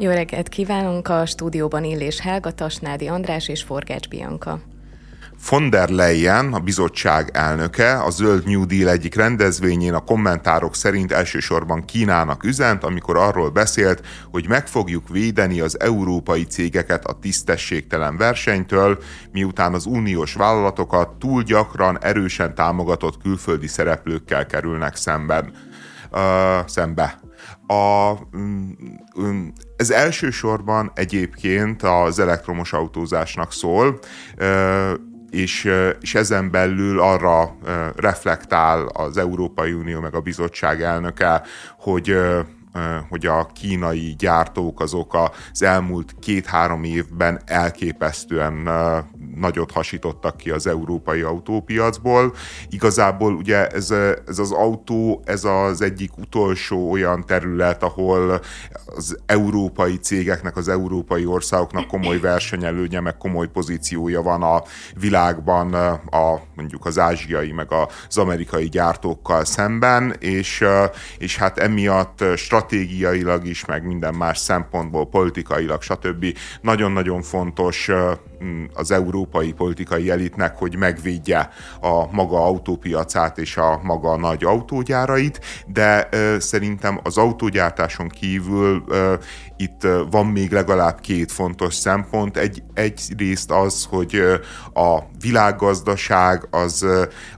Jó reggelt kívánunk a stúdióban Illés Helga, Tasnádi András és Forgács Bianca. Von der Leyen, a bizottság elnöke, a Zöld New Deal egyik rendezvényén a kommentárok szerint elsősorban Kínának üzent, amikor arról beszélt, hogy meg fogjuk védeni az európai cégeket a tisztességtelen versenytől, miután az uniós vállalatokat túl gyakran erősen támogatott külföldi szereplőkkel kerülnek szemben. Uh, szembe. A, mm, mm, ez elsősorban egyébként az elektromos autózásnak szól, és, és ezen belül arra reflektál az Európai Unió meg a bizottság elnöke, hogy hogy a kínai gyártók azok az elmúlt két-három évben elképesztően nagyot hasítottak ki az európai autópiacból. Igazából ugye ez, ez az autó, ez az egyik utolsó olyan terület, ahol az európai cégeknek, az európai országoknak komoly versenyelőnye, meg komoly pozíciója van a világban a mondjuk az ázsiai, meg az amerikai gyártókkal szemben, és, és hát emiatt stratégiailag is, meg minden más szempontból, politikailag, stb. nagyon-nagyon fontos az európai politikai elitnek, hogy megvédje a maga autópiacát és a maga nagy autógyárait, de szerintem az autógyártáson kívül itt van még legalább két fontos szempont. Egy, egyrészt az, hogy a világgazdaság az,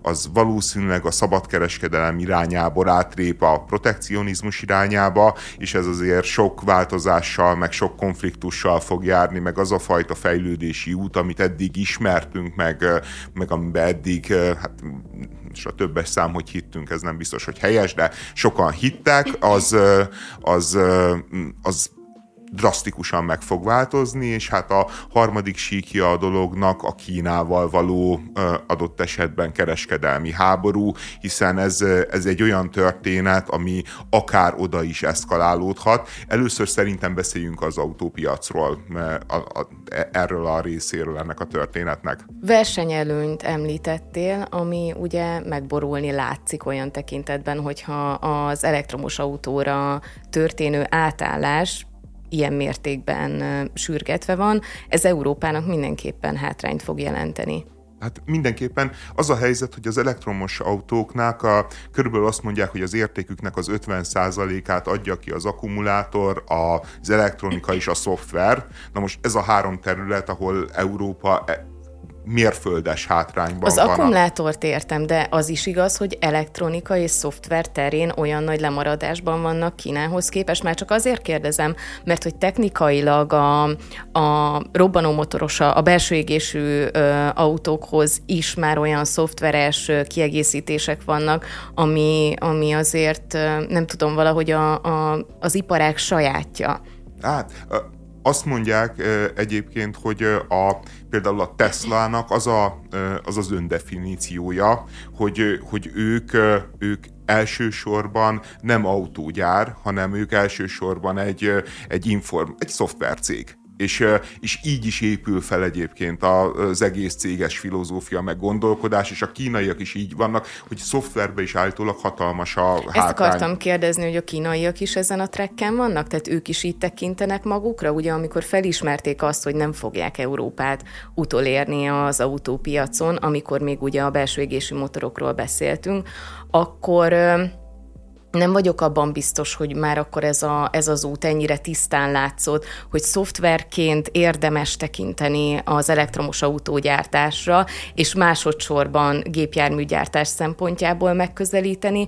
az valószínűleg a szabadkereskedelem irányából átrép a protekcionizmus irányába, és ez azért sok változással, meg sok konfliktussal fog járni, meg az a fajta fejlődési út, amit eddig ismertünk, meg, meg amiben eddig, hát és a többes szám, hogy hittünk, ez nem biztos, hogy helyes, de sokan hittek, az, az, az drasztikusan meg fog változni, és hát a harmadik síkja a dolognak a Kínával való adott esetben kereskedelmi háború, hiszen ez, ez egy olyan történet, ami akár oda is eszkalálódhat. Először szerintem beszéljünk az autópiacról, a, erről a részéről ennek a történetnek. Versenyelőnyt említettél, ami ugye megborulni látszik olyan tekintetben, hogyha az elektromos autóra történő átállás ilyen mértékben sürgetve van, ez Európának mindenképpen hátrányt fog jelenteni. Hát mindenképpen az a helyzet, hogy az elektromos autóknak a, körülbelül azt mondják, hogy az értéküknek az 50%-át adja ki az akkumulátor, az elektronika és a szoftver. Na most ez a három terület, ahol Európa e- mérföldes hátrányban Az van. akkumulátort értem, de az is igaz, hogy elektronika és szoftver terén olyan nagy lemaradásban vannak Kínához képest. Már csak azért kérdezem, mert hogy technikailag a, a robbanómotoros, a belső égésű ö, autókhoz is már olyan szoftveres ö, kiegészítések vannak, ami, ami azért ö, nem tudom, valahogy a, a, az iparák sajátja. Hát, azt mondják egyébként, hogy a, például a Teslának az a, az, az öndefiníciója, hogy, hogy ők, ők elsősorban nem autógyár, hanem ők elsősorban egy, egy, inform, egy szoftvercég és, és így is épül fel egyébként az egész céges filozófia, meg gondolkodás, és a kínaiak is így vannak, hogy szoftverbe is állítólag hatalmas a hátrány. Ezt akartam kérdezni, hogy a kínaiak is ezen a trekken vannak? Tehát ők is így tekintenek magukra? Ugye amikor felismerték azt, hogy nem fogják Európát utolérni az autópiacon, amikor még ugye a belső égésű motorokról beszéltünk, akkor nem vagyok abban biztos, hogy már akkor ez, a, ez az út ennyire tisztán látszott, hogy szoftverként érdemes tekinteni az elektromos autógyártásra, és másodszorban gépjárműgyártás szempontjából megközelíteni,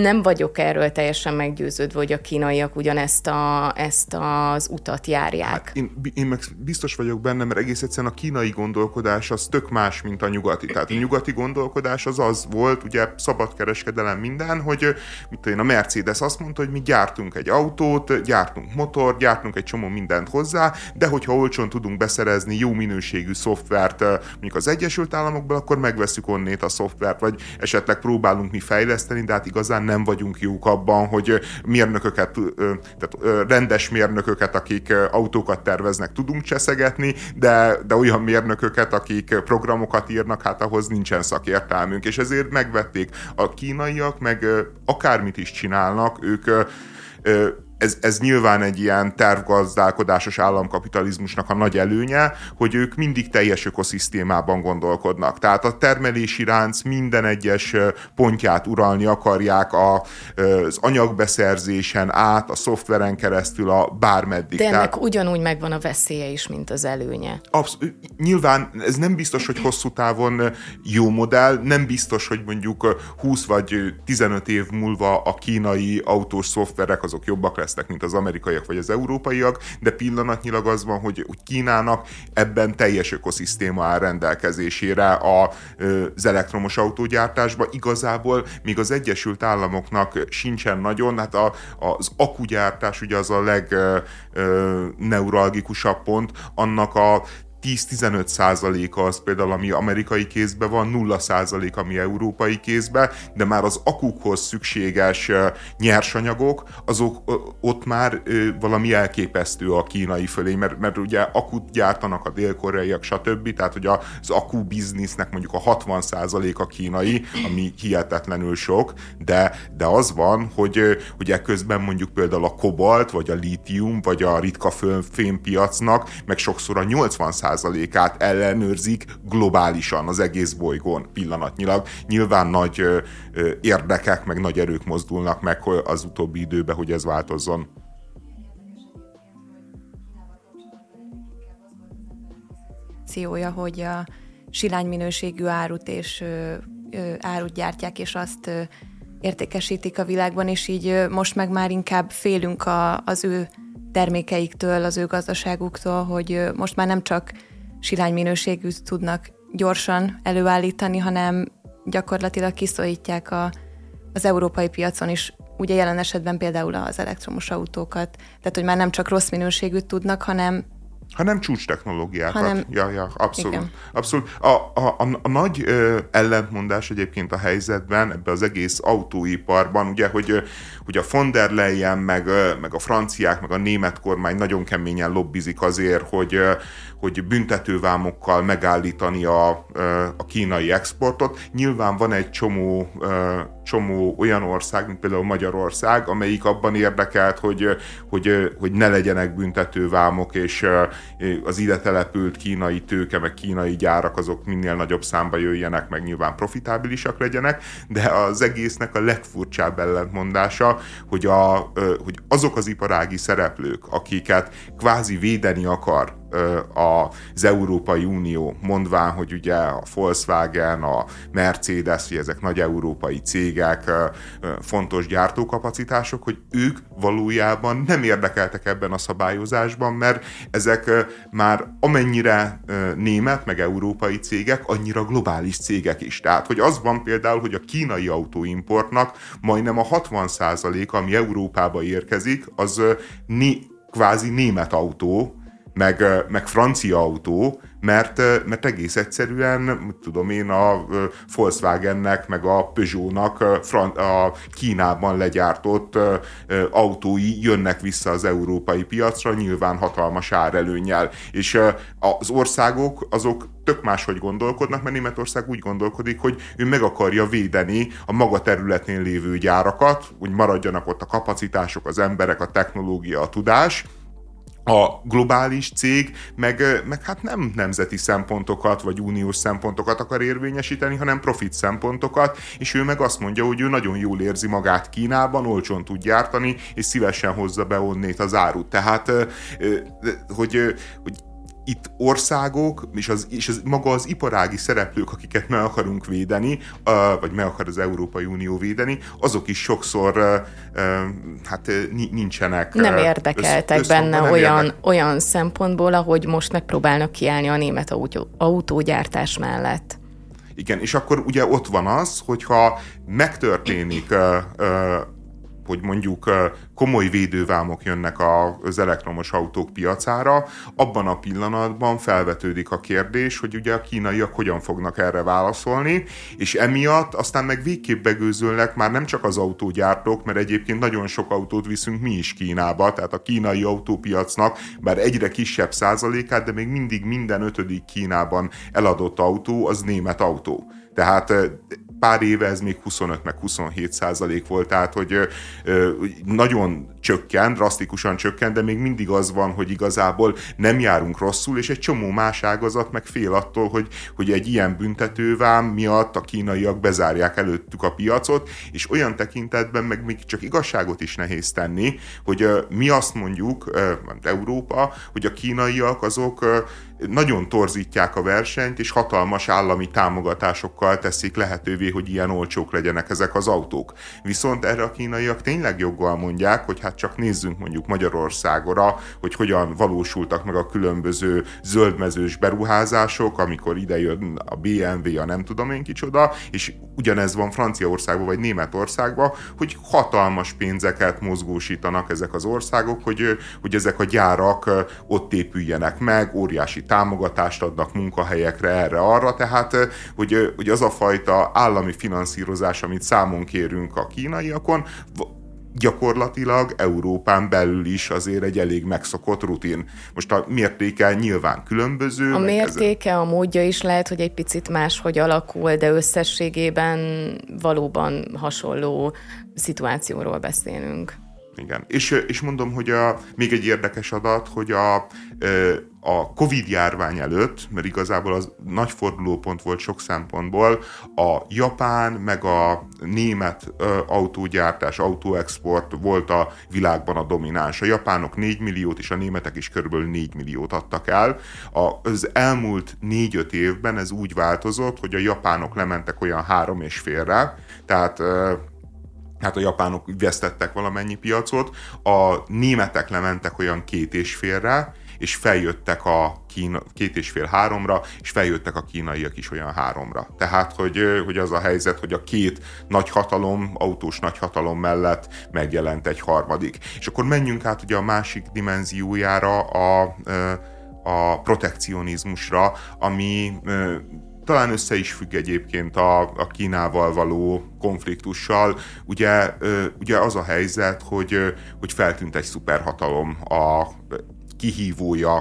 nem vagyok erről teljesen meggyőződve, hogy a kínaiak ugyanezt a, ezt az utat járják. Hát én, én meg biztos vagyok benne, mert egész egyszerűen a kínai gondolkodás az tök más, mint a nyugati. Tehát a nyugati gondolkodás az az volt, ugye szabadkereskedelem minden, hogy mit én, a Mercedes azt mondta, hogy mi gyártunk egy autót, gyártunk motor, gyártunk egy csomó mindent hozzá, de hogyha olcsón tudunk beszerezni jó minőségű szoftvert mondjuk az Egyesült Államokból, akkor megveszük onnét a szoftvert, vagy esetleg próbálunk mi fejleszteni, de hát igazán nem vagyunk jók abban, hogy mérnököket, tehát rendes mérnököket, akik autókat terveznek, tudunk cseszegetni, de, de olyan mérnököket, akik programokat írnak, hát ahhoz nincsen szakértelmünk, és ezért megvették a kínaiak, meg akármit is csinálnak, ők ez, ez nyilván egy ilyen tervgazdálkodásos államkapitalizmusnak a nagy előnye, hogy ők mindig teljes ökoszisztémában gondolkodnak. Tehát a termelési ránc minden egyes pontját uralni akarják a, az anyagbeszerzésen át, a szoftveren keresztül, a bármeddig. De ennek Tehát, ugyanúgy megvan a veszélye is, mint az előnye. Absz- nyilván ez nem biztos, hogy hosszú távon jó modell, nem biztos, hogy mondjuk 20 vagy 15 év múlva a kínai autós szoftverek azok jobbak lesznek, mint az amerikaiak vagy az európaiak, de pillanatnyilag az van, hogy Kínának ebben teljes ökoszisztéma áll rendelkezésére a, az elektromos autógyártásba. Igazából még az Egyesült Államoknak sincsen nagyon, hát a, az akugyártás ugye az a legneuralgikusabb pont, annak a 10-15 százaléka az például, ami amerikai kézben van, 0 százalék, ami európai kézben, de már az akukhoz szükséges nyersanyagok, azok ott már valami elképesztő a kínai fölé, mert, mert ugye akut gyártanak a dél-koreaiak, stb. Tehát, hogy az akú biznisznek mondjuk a 60 százaléka kínai, ami hihetetlenül sok, de, de az van, hogy, hogy ekközben mondjuk például a kobalt, vagy a lítium, vagy a ritka fémpiacnak, meg sokszor a 80 százalékát ellenőrzik globálisan az egész bolygón pillanatnyilag. Nyilván nagy érdekek, meg nagy erők mozdulnak meg az utóbbi időben, hogy ez változzon. hogy a silány minőségű árut és árut gyártják, és azt értékesítik a világban, és így most meg már inkább félünk a, az ő termékeiktől, az ő gazdaságuktól, hogy most már nem csak silány minőségű tudnak gyorsan előállítani, hanem gyakorlatilag kiszorítják a, az európai piacon is, ugye jelen esetben például az elektromos autókat, tehát hogy már nem csak rossz minőségűt tudnak, hanem hanem csúcs technológiákat. Hanem, ja, ja, abszolút. Igen. abszolút. A, a, a, a nagy ö, ellentmondás egyébként a helyzetben, ebbe az egész autóiparban, ugye, hogy, hogy a von der Leyen, meg, meg a franciák, meg a német kormány nagyon keményen lobbizik azért, hogy, hogy büntetővámokkal megállítani a, a kínai exportot. Nyilván van egy csomó, csomó olyan ország, mint például Magyarország, amelyik abban érdekelt, hogy, hogy, hogy ne legyenek büntetővámok, és az ide települt kínai tőke, meg kínai gyárak azok minél nagyobb számba jöjjenek, meg nyilván profitábilisak legyenek, de az egésznek a legfurcsább ellentmondása, hogy, a, hogy azok az iparági szereplők, akiket kvázi védeni akar az Európai Unió, mondván, hogy ugye a Volkswagen, a Mercedes, hogy ezek nagy európai cégek, fontos gyártókapacitások, hogy ők valójában nem érdekeltek ebben a szabályozásban, mert ezek már amennyire német, meg európai cégek, annyira globális cégek is. Tehát, hogy az van például, hogy a kínai autóimportnak majdnem a 60 ami Európába érkezik, az né, kvázi német autó, meg, meg francia autó, mert, mert egész egyszerűen, tudom én, a Volkswagennek, meg a Peugeotnak a Kínában legyártott autói jönnek vissza az európai piacra, nyilván hatalmas árelőnnyel. És az országok azok tök máshogy gondolkodnak, mert Németország úgy gondolkodik, hogy ő meg akarja védeni a maga területén lévő gyárakat, hogy maradjanak ott a kapacitások, az emberek, a technológia, a tudás, a globális cég meg, meg hát nem nemzeti szempontokat vagy uniós szempontokat akar érvényesíteni, hanem profit szempontokat, és ő meg azt mondja, hogy ő nagyon jól érzi magát Kínában, olcsón tud gyártani, és szívesen hozza be onnét az árut. Tehát, hogy, hogy itt országok, és, az, és az, maga az iparági szereplők, akiket meg akarunk védeni, vagy meg akar az Európai Unió védeni, azok is sokszor hát nincsenek. Nem érdekeltek össz, benne nem olyan, érdek... olyan szempontból, ahogy most megpróbálnak kiállni a német autó, autógyártás mellett. Igen, és akkor ugye ott van az, hogyha megtörténik hogy mondjuk komoly védővámok jönnek az elektromos autók piacára, abban a pillanatban felvetődik a kérdés, hogy ugye a kínaiak hogyan fognak erre válaszolni, és emiatt aztán meg végképp begőzölnek már nem csak az autógyártók, mert egyébként nagyon sok autót viszünk mi is Kínába, tehát a kínai autópiacnak bár egyre kisebb százalékát, de még mindig minden ötödik Kínában eladott autó az német autó. Tehát pár éve ez még 25 meg 27 százalék volt, tehát hogy nagyon csökkent, drasztikusan csökkent, de még mindig az van, hogy igazából nem járunk rosszul, és egy csomó más ágazat meg fél attól, hogy, hogy egy ilyen büntetővám miatt a kínaiak bezárják előttük a piacot, és olyan tekintetben meg még csak igazságot is nehéz tenni, hogy mi azt mondjuk, Európa, hogy a kínaiak azok nagyon torzítják a versenyt, és hatalmas állami támogatásokkal teszik lehetővé, hogy ilyen olcsók legyenek ezek az autók. Viszont erre a kínaiak tényleg joggal mondják, hogy hát csak nézzünk mondjuk Magyarországra, hogy hogyan valósultak meg a különböző zöldmezős beruházások, amikor ide jön a BMW, a nem tudom én kicsoda, és ugyanez van Franciaországban vagy Németországban, hogy hatalmas pénzeket mozgósítanak ezek az országok, hogy, hogy ezek a gyárak ott épüljenek meg, óriási támogatást adnak munkahelyekre, erre, arra, tehát hogy, hogy az a fajta állami finanszírozás, amit számon kérünk a kínaiakon, gyakorlatilag Európán belül is azért egy elég megszokott rutin. Most a mértéke nyilván különböző. A mértéke, ezen... a módja is lehet, hogy egy picit máshogy alakul, de összességében valóban hasonló szituációról beszélünk. Igen. És, és mondom, hogy a, még egy érdekes adat, hogy a, a Covid járvány előtt, mert igazából az nagy fordulópont volt sok szempontból, a japán meg a német autógyártás, autóexport volt a világban a domináns. A japánok 4 milliót, és a németek is körülbelül 4 milliót adtak el. Az elmúlt 4-5 évben ez úgy változott, hogy a japánok lementek olyan három és félre, tehát hát a japánok vesztettek valamennyi piacot, a németek lementek olyan két és félre, és feljöttek a Kína, két és fél háromra, és feljöttek a kínaiak is olyan háromra. Tehát, hogy, hogy az a helyzet, hogy a két nagy hatalom, autós nagy hatalom mellett megjelent egy harmadik. És akkor menjünk át ugye a másik dimenziójára, a, a protekcionizmusra, ami talán össze is függ egyébként a, a Kínával való konfliktussal. Ugye, ugye az a helyzet, hogy, hogy feltűnt egy szuperhatalom a kihívója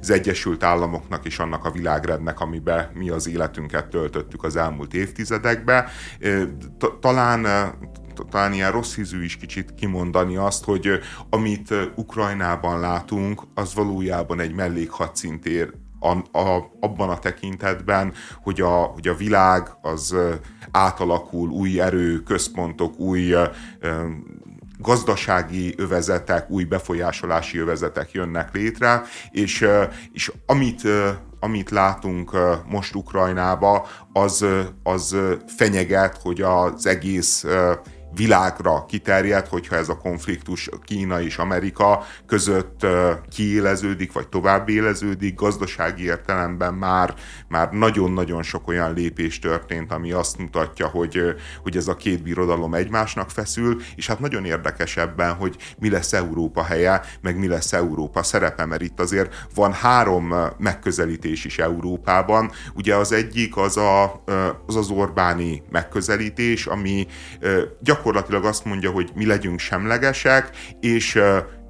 az Egyesült Államoknak és annak a világrendnek, amiben mi az életünket töltöttük az elmúlt évtizedekbe. Talán talán ilyen rossz hízű is kicsit kimondani azt, hogy amit Ukrajnában látunk, az valójában egy mellékhadszintér a, a, abban a tekintetben, hogy a, hogy a világ az átalakul, új erő, központok, új gazdasági övezetek, új befolyásolási övezetek jönnek létre, és, és amit amit látunk most Ukrajnába, az, az fenyeget, hogy az egész világra kiterjed, hogyha ez a konfliktus Kína és Amerika között kiéleződik, vagy tovább éleződik, gazdasági értelemben már, már nagyon-nagyon sok olyan lépés történt, ami azt mutatja, hogy, hogy ez a két birodalom egymásnak feszül, és hát nagyon érdekes ebben, hogy mi lesz Európa helye, meg mi lesz Európa szerepe, mert itt azért van három megközelítés is Európában. Ugye az egyik az a, az, az Orbáni megközelítés, ami gyakorlatilag gyakorlatilag azt mondja, hogy mi legyünk semlegesek, és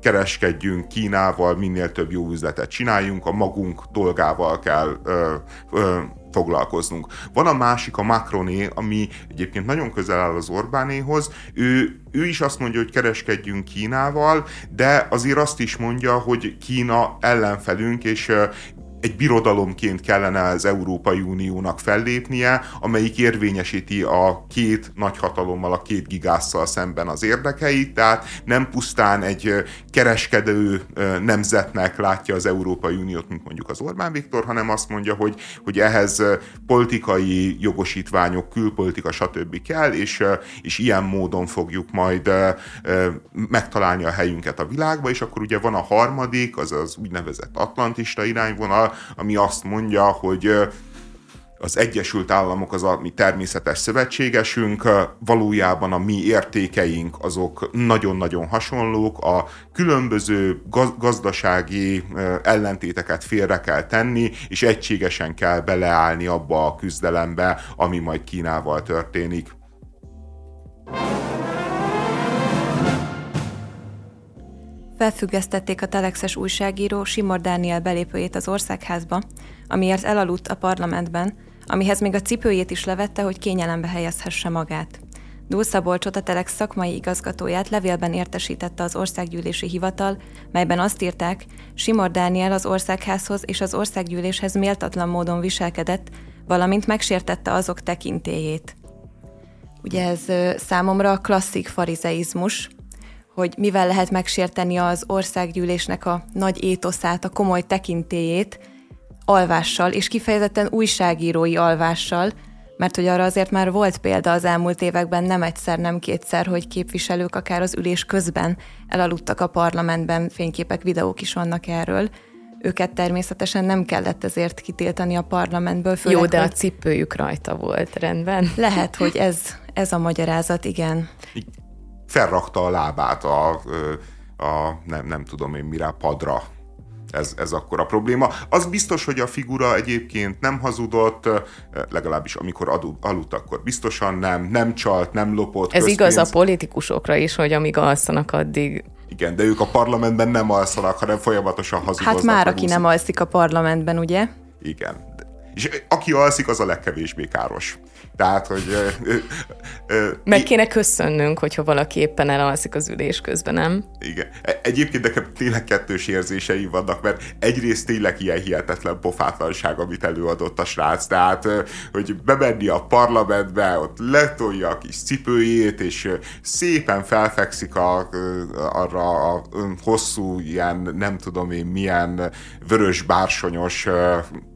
kereskedjünk Kínával, minél több jó üzletet csináljunk, a magunk dolgával kell ö, ö, foglalkoznunk. Van a másik, a Macroné, ami egyébként nagyon közel áll az Orbánéhoz. Ő, ő is azt mondja, hogy kereskedjünk Kínával, de azért azt is mondja, hogy Kína ellenfelünk, és egy birodalomként kellene az Európai Uniónak fellépnie, amelyik érvényesíti a két nagyhatalommal, a két gigásszal szemben az érdekeit, tehát nem pusztán egy kereskedő nemzetnek látja az Európai Uniót, mint mondjuk az Orbán Viktor, hanem azt mondja, hogy, hogy ehhez politikai jogosítványok, külpolitika, stb. kell, és, és ilyen módon fogjuk majd megtalálni a helyünket a világba, és akkor ugye van a harmadik, az az úgynevezett atlantista irányvonal, ami azt mondja, hogy az Egyesült Államok az a mi természetes szövetségesünk, valójában a mi értékeink azok nagyon-nagyon hasonlók, a különböző gazdasági ellentéteket félre kell tenni, és egységesen kell beleállni abba a küzdelembe, ami majd Kínával történik. Felfüggesztették a telexes újságíró Simor Dániel belépőjét az országházba, amiért elaludt a parlamentben, amihez még a cipőjét is levette, hogy kényelembe helyezhesse magát. Dúl Szabolcsot, a Telex szakmai igazgatóját levélben értesítette az országgyűlési hivatal, melyben azt írták, Simor Dániel az országházhoz és az országgyűléshez méltatlan módon viselkedett, valamint megsértette azok tekintélyét. Ugye ez számomra a klasszik farizeizmus, hogy mivel lehet megsérteni az országgyűlésnek a nagy étoszát, a komoly tekintélyét, alvással, és kifejezetten újságírói alvással, mert hogy arra azért már volt példa az elmúlt években nem egyszer, nem kétszer, hogy képviselők akár az ülés közben elaludtak a parlamentben, fényképek, videók is vannak erről. Őket természetesen nem kellett ezért kitiltani a parlamentből. Főleg, Jó, de a cipőjük rajta volt, rendben. Lehet, hogy ez, ez a magyarázat, igen. Felrakta a lábát a, a nem, nem tudom én mire, padra ez, ez akkor a probléma. Az biztos, hogy a figura egyébként nem hazudott, legalábbis amikor adu, aludt, akkor biztosan nem, nem csalt, nem lopott. Ez közpénz. igaz a politikusokra is, hogy amíg alszanak, addig igen, de ők a parlamentben nem alszanak, hanem folyamatosan hazudoznak. Hát már aki nem alszik a parlamentben, ugye? Igen. És aki alszik, az a legkevésbé káros. Tehát, hogy... Ö, ö, Meg kéne köszönnünk, hogyha valaki éppen elalszik az ülés közben, nem? Igen. E, egyébként nekem tényleg kettős érzései vannak, mert egyrészt tényleg ilyen hihetetlen pofátlanság, amit előadott a srác. Tehát, hogy bemenni a parlamentbe, ott letolja a kis cipőjét, és szépen felfekszik a, arra a hosszú, ilyen nem tudom én milyen vörös bársonyos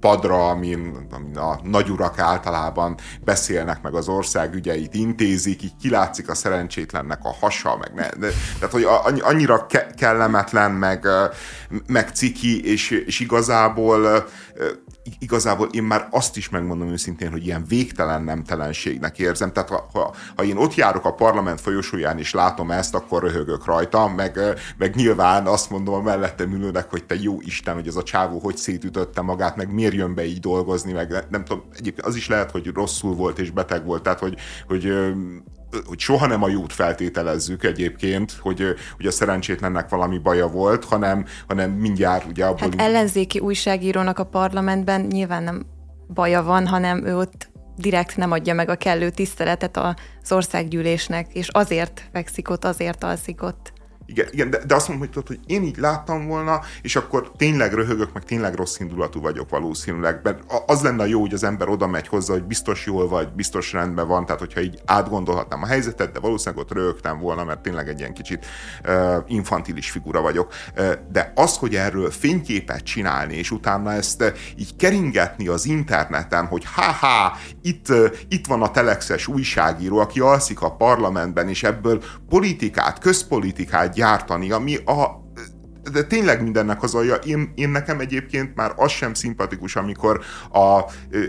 padra, amin, amin a nagyurak általában beszél beszélnek, meg az ország ügyeit intézik, így kilátszik a szerencsétlennek a hasa, meg ne, de, tehát, hogy annyira ke- kellemetlen, meg, meg ciki, és, és igazából igazából én már azt is megmondom őszintén, hogy ilyen végtelen nemtelenségnek érzem. Tehát ha, ha, én ott járok a parlament folyosóján és látom ezt, akkor röhögök rajta, meg, meg nyilván azt mondom a mellettem ülőnek, hogy te jó Isten, hogy ez a csávó hogy szétütötte magát, meg miért jön be így dolgozni, meg nem tudom, egyébként az is lehet, hogy rosszul volt és beteg volt, tehát hogy, hogy hogy soha nem a jót feltételezzük egyébként, hogy, hogy a szerencsétlennek valami baja volt, hanem, hanem mindjárt ugye abból... Hát ellenzéki újságírónak a parlamentben nyilván nem baja van, hanem ő ott direkt nem adja meg a kellő tiszteletet az országgyűlésnek, és azért fekszik ott, azért alszik ott. Igen, igen de, de azt mondom, hogy, hogy én így láttam volna, és akkor tényleg röhögök, meg tényleg rossz indulatú vagyok valószínűleg. Mert az lenne jó, hogy az ember oda megy hozzá, hogy biztos jól vagy, biztos rendben van, tehát hogyha így átgondolhatnám a helyzetet, de valószínűleg ott röhögtem volna, mert tényleg egy ilyen kicsit uh, infantilis figura vagyok. Uh, de az, hogy erről fényképet csinálni, és utána ezt uh, így keringetni az interneten, hogy ha-ha, itt, uh, itt van a telexes újságíró, aki alszik a parlamentben, és ebből politikát, közpolitikát gyártani, ami a de tényleg mindennek az alja. Én, én nekem egyébként már az sem szimpatikus, amikor a,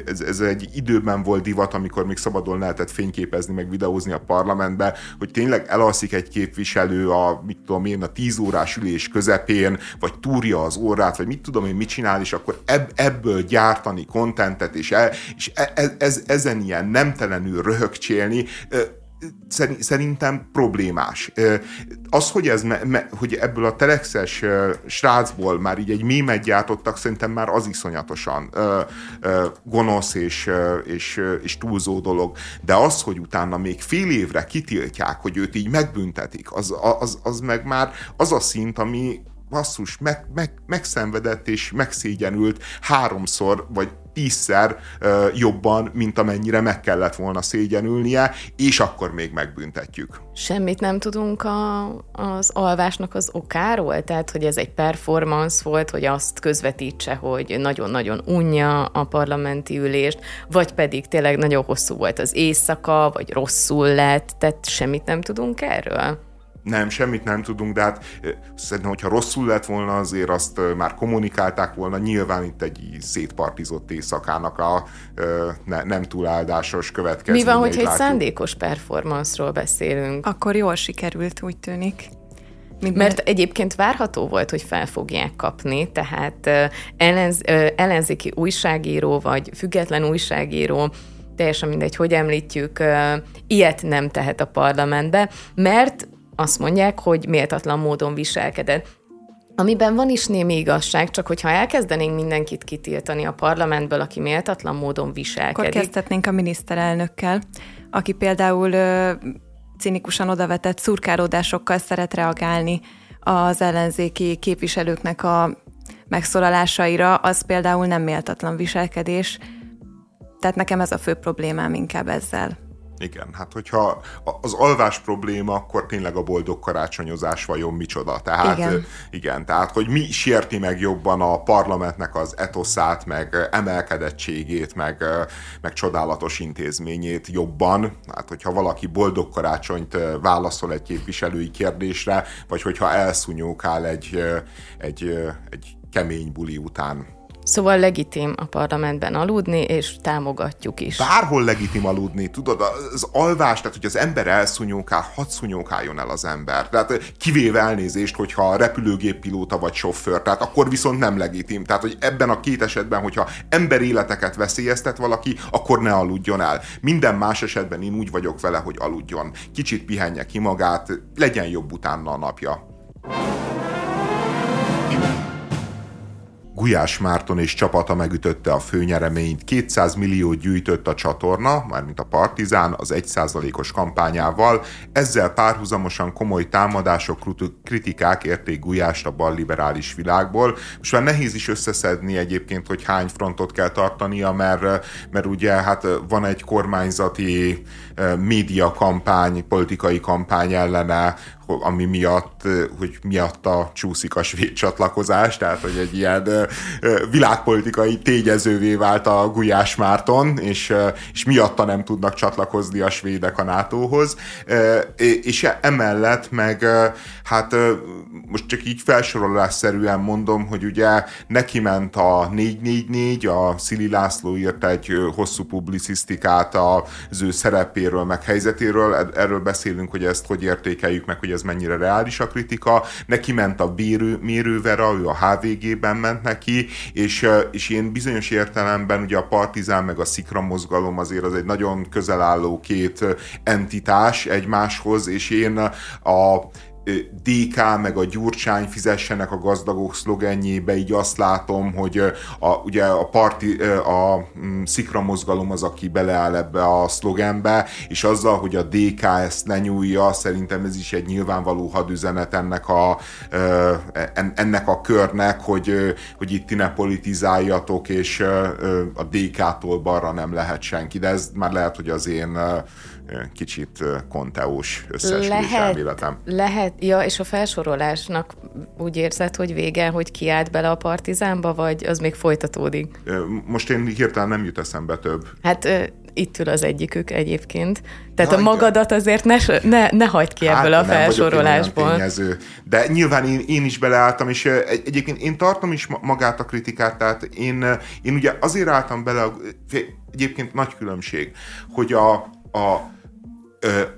ez, ez egy időben volt divat, amikor még szabadon lehetett fényképezni, meg videózni a parlamentbe, hogy tényleg elalszik egy képviselő a, mit tudom én, a tíz órás ülés közepén, vagy túrja az órát, vagy mit tudom én, mit csinál, és akkor ebb, ebből gyártani kontentet, és, e, és e, ez, ez, ezen ilyen nemtelenül röhögcsélni, szerintem problémás. Az, hogy, ez me, me, hogy ebből a telexes srácból már így egy mémet gyártottak, szerintem már az iszonyatosan ö, ö, gonosz és, és, és túlzó dolog. De az, hogy utána még fél évre kitiltják, hogy őt így megbüntetik, az, az, az meg már az a szint, ami basszus, meg, meg, megszenvedett és megszégyenült háromszor, vagy tízszer jobban, mint amennyire meg kellett volna szégyenülnie, és akkor még megbüntetjük. Semmit nem tudunk a, az alvásnak az okáról? Tehát, hogy ez egy performance volt, hogy azt közvetítse, hogy nagyon-nagyon unja a parlamenti ülést, vagy pedig tényleg nagyon hosszú volt az éjszaka, vagy rosszul lett, tehát semmit nem tudunk erről? Nem, semmit nem tudunk, de hát szerintem, hogyha rosszul lett volna, azért azt már kommunikálták volna. Nyilván itt egy szétpartizott éjszakának a ne, nem túl áldásos következményeit Mi van, hogyha egy szándékos performance-ról beszélünk? Akkor jól sikerült, úgy tűnik. Mint Mert egyébként várható volt, hogy fel fogják kapni, tehát ellenz, ellenzéki újságíró vagy független újságíró teljesen mindegy, hogy említjük, ilyet nem tehet a parlamentbe, mert azt mondják, hogy méltatlan módon viselkedett. Amiben van is némi igazság, csak hogyha elkezdenénk mindenkit kitiltani a parlamentből, aki méltatlan módon viselkedik. Akkor kezdhetnénk a miniszterelnökkel, aki például ö, cinikusan odavetett szurkálódásokkal szeret reagálni az ellenzéki képviselőknek a megszólalásaira, az például nem méltatlan viselkedés. Tehát nekem ez a fő problémám inkább ezzel. Igen, hát hogyha az alvás probléma, akkor tényleg a boldog karácsonyozás vajon micsoda. Tehát, igen. igen, tehát hogy mi sérti meg jobban a parlamentnek az etoszát, meg emelkedettségét, meg, meg csodálatos intézményét jobban. Hát, hogyha valaki boldog karácsonyt válaszol egy képviselői kérdésre, vagy hogyha elszúnyókál egy, egy, egy kemény buli után Szóval legitim a parlamentben aludni, és támogatjuk is. Bárhol legitim aludni, tudod, az alvás, tehát hogy az ember elszúnyókál, hadd szúnyókáljon el az ember. Tehát kivéve elnézést, hogyha repülőgéppilóta vagy sofőr, tehát akkor viszont nem legitim. Tehát, hogy ebben a két esetben, hogyha ember életeket veszélyeztet valaki, akkor ne aludjon el. Minden más esetben én úgy vagyok vele, hogy aludjon. Kicsit pihenje ki magát, legyen jobb utána a napja. Gulyás Márton és csapata megütötte a főnyereményt, 200 millió gyűjtött a csatorna, mármint a Partizán, az 1%-os kampányával, ezzel párhuzamosan komoly támadások, kritikák érték Gulyást a balliberális világból. Most már nehéz is összeszedni egyébként, hogy hány frontot kell tartania, mert, mert ugye hát van egy kormányzati média kampány, politikai kampány ellene, ami miatt, hogy miatta csúszik a svéd csatlakozás, tehát hogy egy ilyen világpolitikai tényezővé vált a Gulyás Márton, és, és miatta nem tudnak csatlakozni a svédek a NATO-hoz, és emellett meg hát most csak így felsorolásszerűen mondom, hogy ugye neki ment a 444, a Szili László írt egy hosszú publicisztikát az ő szerepéről, meg helyzetéről, erről beszélünk, hogy ezt hogy értékeljük meg, hogy ez mennyire reális a kritika. Neki ment a bérő, mérővera, ő a HVG-ben ment neki, és, és én bizonyos értelemben ugye a Partizán meg a Szikra mozgalom azért az egy nagyon közel álló két entitás egymáshoz, és én a DK meg a Gyurcsány fizessenek a gazdagok szlogenjébe, így azt látom, hogy a, ugye a, parti, a mm, szikra mozgalom az, aki beleáll ebbe a szlogenbe, és azzal, hogy a DK ezt lenyúlja, szerintem ez is egy nyilvánvaló hadüzenet ennek a, ennek a körnek, hogy, hogy itt ti ne politizáljatok, és a DK-tól balra nem lehet senki, de ez már lehet, hogy az én kicsit konteós összeesküvés elméletem. Lehet, ja, és a felsorolásnak úgy érzed, hogy vége, hogy kiállt bele a partizánba, vagy az még folytatódik? Most én hirtelen nem jut eszembe több. Hát itt ül az egyikük egyébként. Tehát Na, a magadat azért ne, ne, ne hagyd ki hát, ebből a felsorolásból. De nyilván én, én is beleálltam, és egy, egyébként én tartom is magát a kritikát, tehát én, én ugye azért álltam bele, egyébként nagy különbség, hogy a, a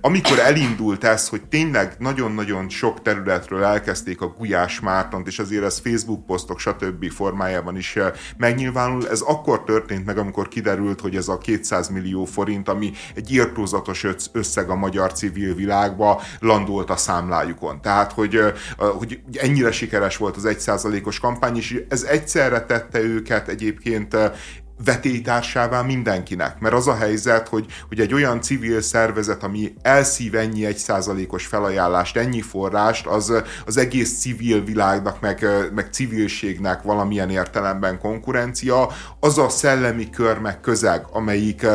amikor elindult ez, hogy tényleg nagyon-nagyon sok területről elkezdték a Gulyás Mártont, és azért ez Facebook posztok, stb. formájában is megnyilvánul, ez akkor történt meg, amikor kiderült, hogy ez a 200 millió forint, ami egy írtózatos összeg a magyar civil világba, landolt a számlájukon. Tehát, hogy, hogy ennyire sikeres volt az 1%-os kampány, és ez egyszerre tette őket egyébként vetélytársává mindenkinek. Mert az a helyzet, hogy, hogy egy olyan civil szervezet, ami elszív ennyi egy százalékos felajánlást, ennyi forrást, az, az egész civil világnak, meg, meg civilségnek valamilyen értelemben konkurencia, az a szellemi kör, meg közeg, amelyik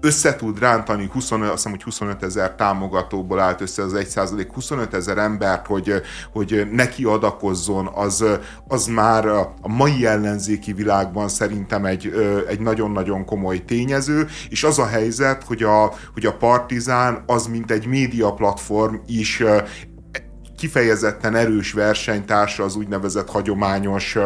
össze tud rántani 25, azt hiszem, hogy 25 ezer támogatóból állt össze az 1 százalék, 25 ezer embert, hogy, hogy neki adakozzon, az, az már a mai ellenzéki világban szerintem egy, egy nagyon-nagyon komoly tényező, és az a helyzet, hogy a, hogy a Partizán az, mint egy média platform is kifejezetten erős versenytársa az úgynevezett hagyományos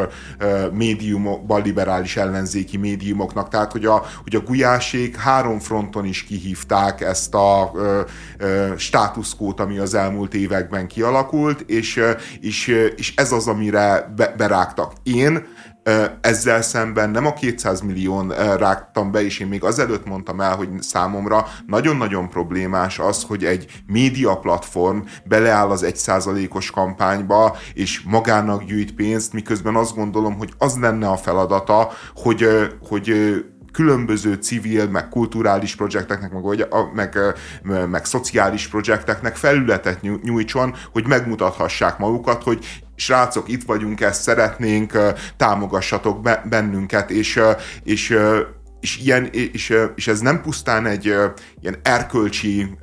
médium, balliberális ellenzéki médiumoknak. Tehát, hogy a, hogy a gulyásék három fronton is kihívták ezt a státuszkót, ami az elmúlt években kialakult, és, és, és ez az, amire be, berágtak. Én ezzel szemben nem a 200 millión rágtam be, és én még azelőtt mondtam el, hogy számomra nagyon-nagyon problémás az, hogy egy média platform beleáll az egy százalékos kampányba, és magának gyűjt pénzt, miközben azt gondolom, hogy az lenne a feladata, hogy, hogy különböző civil, meg kulturális projekteknek, meg, meg, meg, meg szociális projekteknek felületet nyújtson, hogy megmutathassák magukat, hogy srácok, itt vagyunk, ezt szeretnénk, támogassatok bennünket, és, és és, ilyen, és, és ez nem pusztán egy ilyen erkölcsi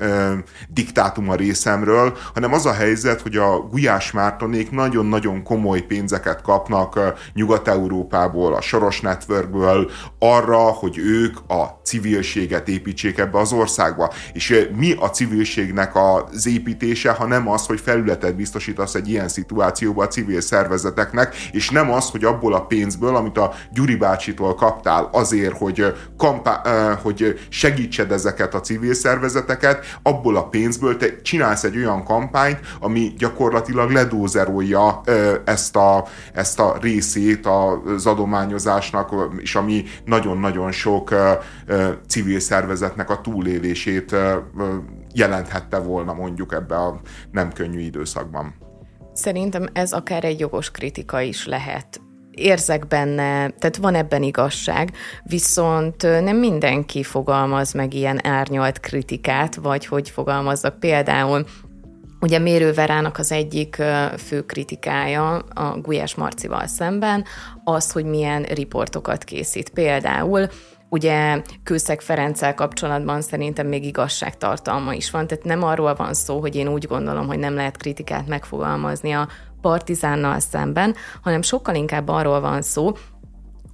diktátum a részemről, hanem az a helyzet, hogy a Gulyás Mártonék nagyon-nagyon komoly pénzeket kapnak Nyugat-Európából, a Soros Networkből arra, hogy ők a civilséget építsék ebbe az országba. És mi a civilségnek az építése, ha nem az, hogy felületet biztosítasz egy ilyen szituációba a civil szervezeteknek, és nem az, hogy abból a pénzből, amit a Gyuri bácsitól kaptál azért, hogy kampá- hogy segítsed ezeket a civil szervezeteket, abból a pénzből te csinálsz egy olyan kampányt, ami gyakorlatilag ledózerolja ezt a, ezt a részét az adományozásnak, és ami nagyon-nagyon sok civil szervezetnek a túlélését jelenthette volna mondjuk ebbe a nem könnyű időszakban. Szerintem ez akár egy jogos kritika is lehet érzek benne, tehát van ebben igazság, viszont nem mindenki fogalmaz meg ilyen árnyalt kritikát, vagy hogy fogalmazzak például Ugye Mérő Verának az egyik fő kritikája a Gulyás Marcival szemben az, hogy milyen riportokat készít. Például Ugye Kőszeg Ferenccel kapcsolatban szerintem még igazságtartalma is van, tehát nem arról van szó, hogy én úgy gondolom, hogy nem lehet kritikát megfogalmazni a partizánnal szemben, hanem sokkal inkább arról van szó,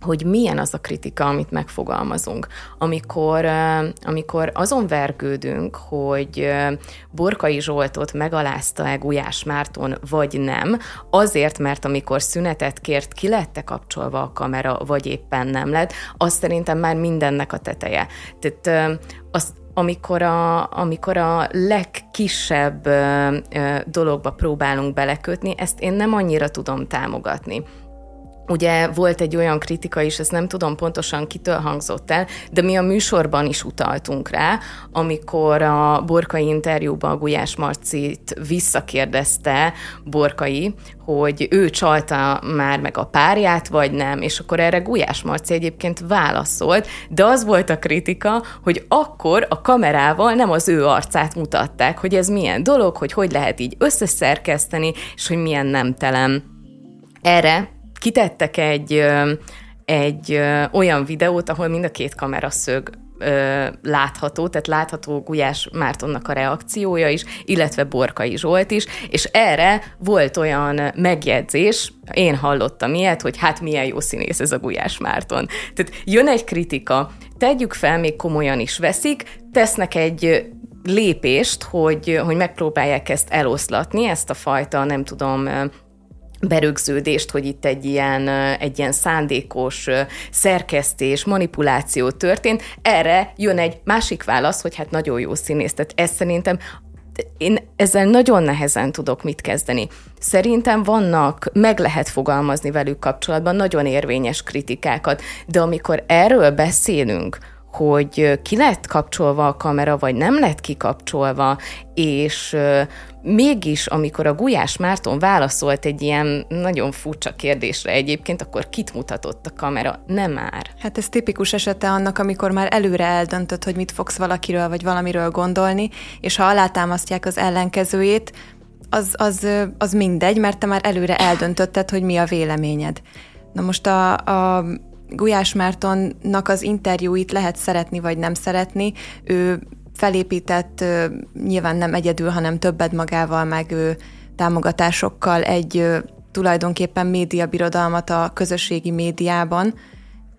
hogy milyen az a kritika, amit megfogalmazunk. Amikor, amikor azon vergődünk, hogy Borkai Zsoltot megalázta-e Gulyás Márton, vagy nem, azért, mert amikor szünetet kért, ki lette kapcsolva a kamera, vagy éppen nem lett, az szerintem már mindennek a teteje. Tehát azt amikor a, amikor a legkisebb dologba próbálunk belekötni, ezt én nem annyira tudom támogatni. Ugye volt egy olyan kritika is, ezt nem tudom pontosan kitől hangzott el, de mi a műsorban is utaltunk rá, amikor a Borkai interjúban a Gulyás Marcit visszakérdezte Borkai, hogy ő csalta már meg a párját, vagy nem, és akkor erre Gulyás Marci egyébként válaszolt, de az volt a kritika, hogy akkor a kamerával nem az ő arcát mutatták, hogy ez milyen dolog, hogy hogy lehet így összeszerkeszteni, és hogy milyen nemtelen. Erre kitettek egy, egy olyan videót, ahol mind a két kamera szög látható, tehát látható Gulyás Mártonnak a reakciója is, illetve Borkai Zsolt is, és erre volt olyan megjegyzés, én hallottam ilyet, hogy hát milyen jó színész ez a Gulyás Márton. Tehát jön egy kritika, tegyük fel, még komolyan is veszik, tesznek egy lépést, hogy, hogy megpróbálják ezt eloszlatni, ezt a fajta, nem tudom, berögződést, hogy itt egy ilyen, egy ilyen szándékos szerkesztés, manipuláció történt. Erre jön egy másik válasz, hogy hát nagyon jó színész. Tehát ez szerintem én ezzel nagyon nehezen tudok mit kezdeni. Szerintem vannak, meg lehet fogalmazni velük kapcsolatban nagyon érvényes kritikákat, de amikor erről beszélünk, hogy ki lett kapcsolva a kamera, vagy nem lett kikapcsolva, és mégis, amikor a Gulyás Márton válaszolt egy ilyen nagyon furcsa kérdésre egyébként, akkor kit mutatott a kamera? Nem már. Hát ez tipikus esete annak, amikor már előre eldöntött, hogy mit fogsz valakiről vagy valamiről gondolni, és ha alátámasztják az ellenkezőjét, az, az, az mindegy, mert te már előre eldöntötted, hogy mi a véleményed. Na most a, a Gulyás Mártonnak az interjúit lehet szeretni vagy nem szeretni. Ő felépített nyilván nem egyedül, hanem többet magával, meg támogatásokkal egy tulajdonképpen médiabirodalmat a közösségi médiában,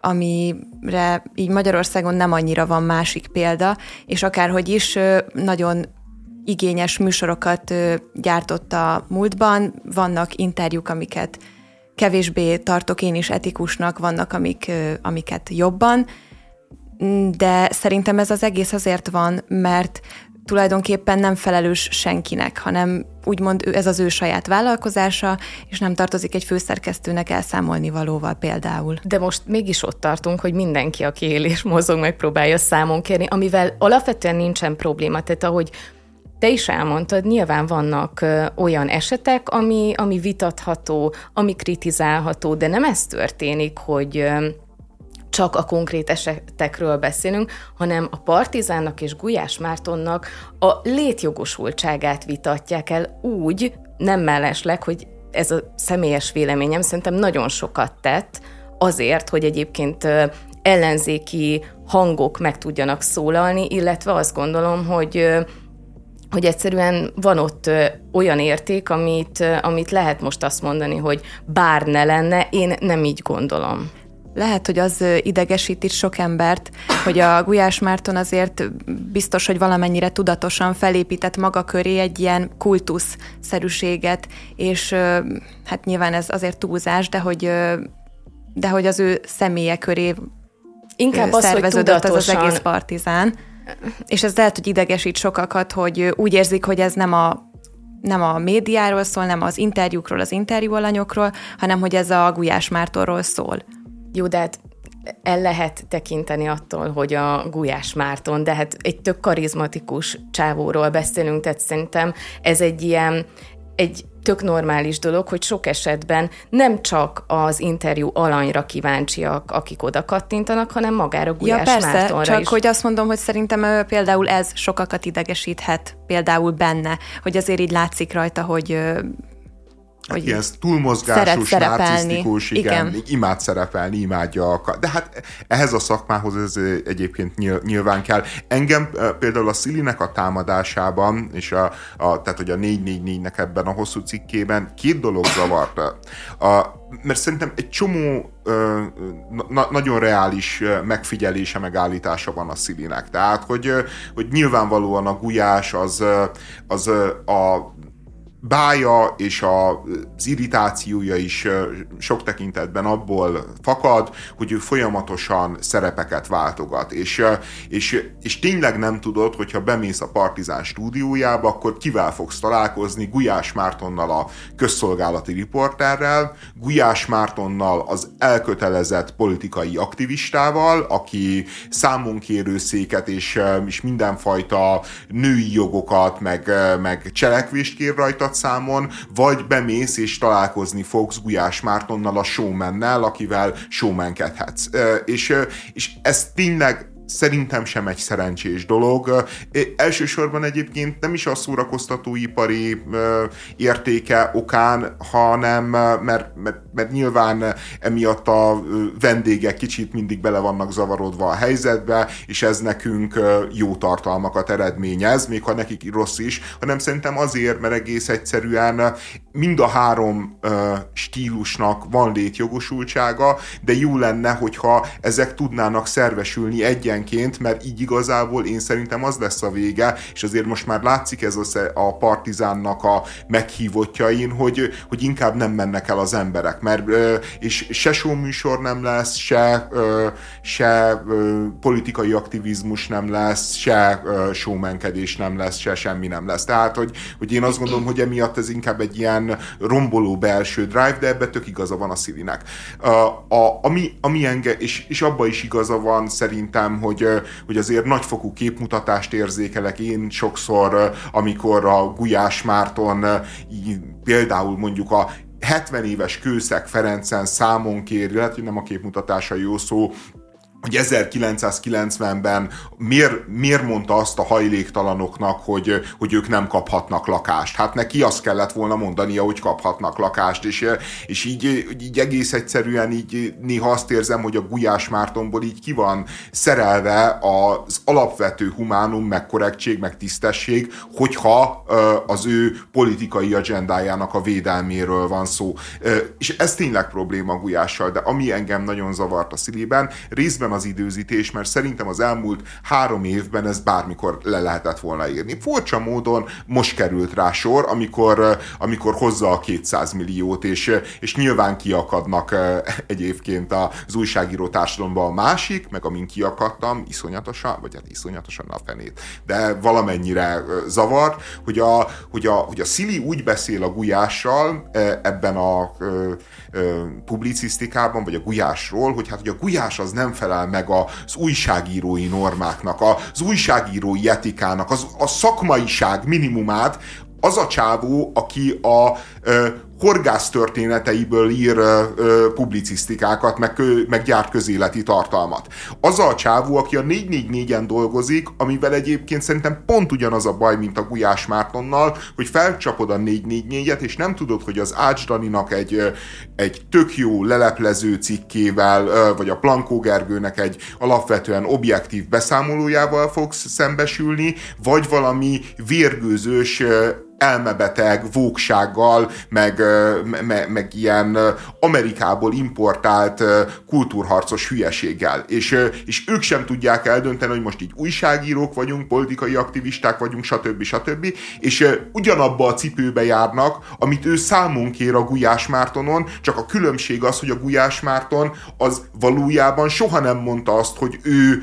amire így Magyarországon nem annyira van másik példa, és akárhogy is nagyon igényes műsorokat gyártott a múltban, vannak interjúk, amiket kevésbé tartok én is etikusnak, vannak amik, amiket jobban, de szerintem ez az egész azért van, mert tulajdonképpen nem felelős senkinek, hanem úgymond ez az ő saját vállalkozása, és nem tartozik egy főszerkesztőnek elszámolni valóval például. De most mégis ott tartunk, hogy mindenki, aki él és mozog, megpróbálja számon kérni, amivel alapvetően nincsen probléma. Tehát ahogy te is elmondtad, nyilván vannak olyan esetek, ami, ami vitatható, ami kritizálható, de nem ez történik, hogy csak a konkrét esetekről beszélünk, hanem a Partizánnak és Gulyás Mártonnak a létjogosultságát vitatják el úgy, nem mellesleg, hogy ez a személyes véleményem szerintem nagyon sokat tett azért, hogy egyébként ellenzéki hangok meg tudjanak szólalni, illetve azt gondolom, hogy hogy egyszerűen van ott olyan érték, amit, amit lehet most azt mondani, hogy bár ne lenne, én nem így gondolom. Lehet, hogy az idegesít itt sok embert, hogy a Gulyás Márton azért biztos, hogy valamennyire tudatosan felépített maga köré egy ilyen kultuszszerűséget, és hát nyilván ez azért túlzás, de hogy, de hogy az ő személye köré Inkább az, hogy tudatosan... az, az egész partizán. És ez lehet, hogy idegesít sokakat, hogy úgy érzik, hogy ez nem a nem a médiáról szól, nem az interjúkról, az interjú alanyokról, hanem hogy ez a Gulyás Mártonról szól. Jó, de hát el lehet tekinteni attól, hogy a Gulyás Márton, de hát egy tök karizmatikus csávóról beszélünk, tehát szerintem ez egy ilyen, egy tök normális dolog, hogy sok esetben nem csak az interjú alanyra kíváncsiak, akik oda kattintanak, hanem magára Gulyás ja, persze, Mártonra csak is. hogy azt mondom, hogy szerintem például ez sokakat idegesíthet, például benne, hogy azért így látszik rajta, hogy hogy ilyen túlmozgásos, narcisztikus, igen, igen. imád szerepelni, imádja a... De hát ehhez a szakmához ez egyébként nyilván kell. Engem például a Szilinek a támadásában, és a, a, tehát hogy a 444-nek ebben a hosszú cikkében két dolog zavart. A, mert szerintem egy csomó ö, na, nagyon reális megfigyelése, megállítása van a Szilinek. Tehát, hogy, hogy nyilvánvalóan a gulyás az, az a bája és az irritációja is sok tekintetben abból fakad, hogy ő folyamatosan szerepeket váltogat, és, és, és tényleg nem tudod, hogyha bemész a Partizán stúdiójába, akkor kivel fogsz találkozni, Gulyás Mártonnal a közszolgálati riporterrel, Gulyás Mártonnal az elkötelezett politikai aktivistával, aki számonkérő széket és, és mindenfajta női jogokat, meg, meg cselekvést kér rajta számon, vagy bemész és találkozni fogsz Gulyás Mártonnal, a showmannel, akivel showmankedhetsz. És, és ez tényleg szerintem sem egy szerencsés dolog. Elsősorban egyébként nem is a szórakoztatóipari értéke okán, hanem mert, mert, mert nyilván emiatt a vendégek kicsit mindig bele vannak zavarodva a helyzetbe, és ez nekünk jó tartalmakat eredményez, még ha nekik rossz is, hanem szerintem azért, mert egész egyszerűen mind a három stílusnak van létjogosultsága, de jó lenne, hogyha ezek tudnának szervesülni egyen egyenként, mert így igazából én szerintem az lesz a vége, és azért most már látszik ez a, a partizánnak a meghívottjain, hogy, hogy inkább nem mennek el az emberek, mert és se műsor nem lesz, se, se politikai aktivizmus nem lesz, se showmenkedés nem lesz, se semmi nem lesz. Tehát, hogy, hogy én azt gondolom, hogy emiatt ez inkább egy ilyen romboló belső drive, de ebbe tök igaza van a Szilinek. A, a, ami, ami enge, és, és abba is igaza van szerintem, hogy, hogy azért nagyfokú képmutatást érzékelek én sokszor, amikor a Gulyás Márton például mondjuk a 70 éves Kőszeg Ferencen számon kéri, lehet, hogy nem a képmutatása jó szó, hogy 1990-ben miért, miért mondta azt a hajléktalanoknak, hogy, hogy ők nem kaphatnak lakást. Hát neki azt kellett volna mondania, hogy kaphatnak lakást, és, és így, így egész egyszerűen így néha azt érzem, hogy a Gulyás Mártonból így ki van szerelve az alapvető humánum, meg korrektség, meg tisztesség, hogyha az ő politikai agendájának a védelméről van szó. És ez tényleg probléma Gulyással, de ami engem nagyon zavart a szívében, részben az időzítés, mert szerintem az elmúlt három évben ez bármikor le lehetett volna írni. Furcsa módon most került rá sor, amikor, amikor hozza a 200 milliót, és, és nyilván kiakadnak egyébként az újságíró társadalomban a másik, meg amin kiakadtam, iszonyatosan, vagy hát iszonyatosan a fenét, de valamennyire zavar, hogy a, hogy a, hogy a Szili úgy beszél a gulyással ebben a publicisztikában, vagy a gulyásról, hogy hát hogy a gulyás az nem felel meg az újságírói normáknak, az újságírói etikának, az, a szakmaiság minimumát, az a csávó, aki a horgász történeteiből ír ö, publicisztikákat, meg, meg gyárt közéleti tartalmat. Az a csávó, aki a 444-en dolgozik, amivel egyébként szerintem pont ugyanaz a baj, mint a Gulyás Mártonnal, hogy felcsapod a 444-et, és nem tudod, hogy az Ács Daninak egy, egy tök jó leleplező cikkével, vagy a Plankó Gergőnek egy alapvetően objektív beszámolójával fogsz szembesülni, vagy valami vérgőzős elmebeteg vóksággal, meg, meg, meg ilyen Amerikából importált kultúrharcos hülyeséggel. És, és ők sem tudják eldönteni, hogy most így újságírók vagyunk, politikai aktivisták vagyunk, stb. stb. És ugyanabba a cipőbe járnak, amit ő számon kér a Gulyás Mártonon, csak a különbség az, hogy a Gulyás Márton az valójában soha nem mondta azt, hogy ő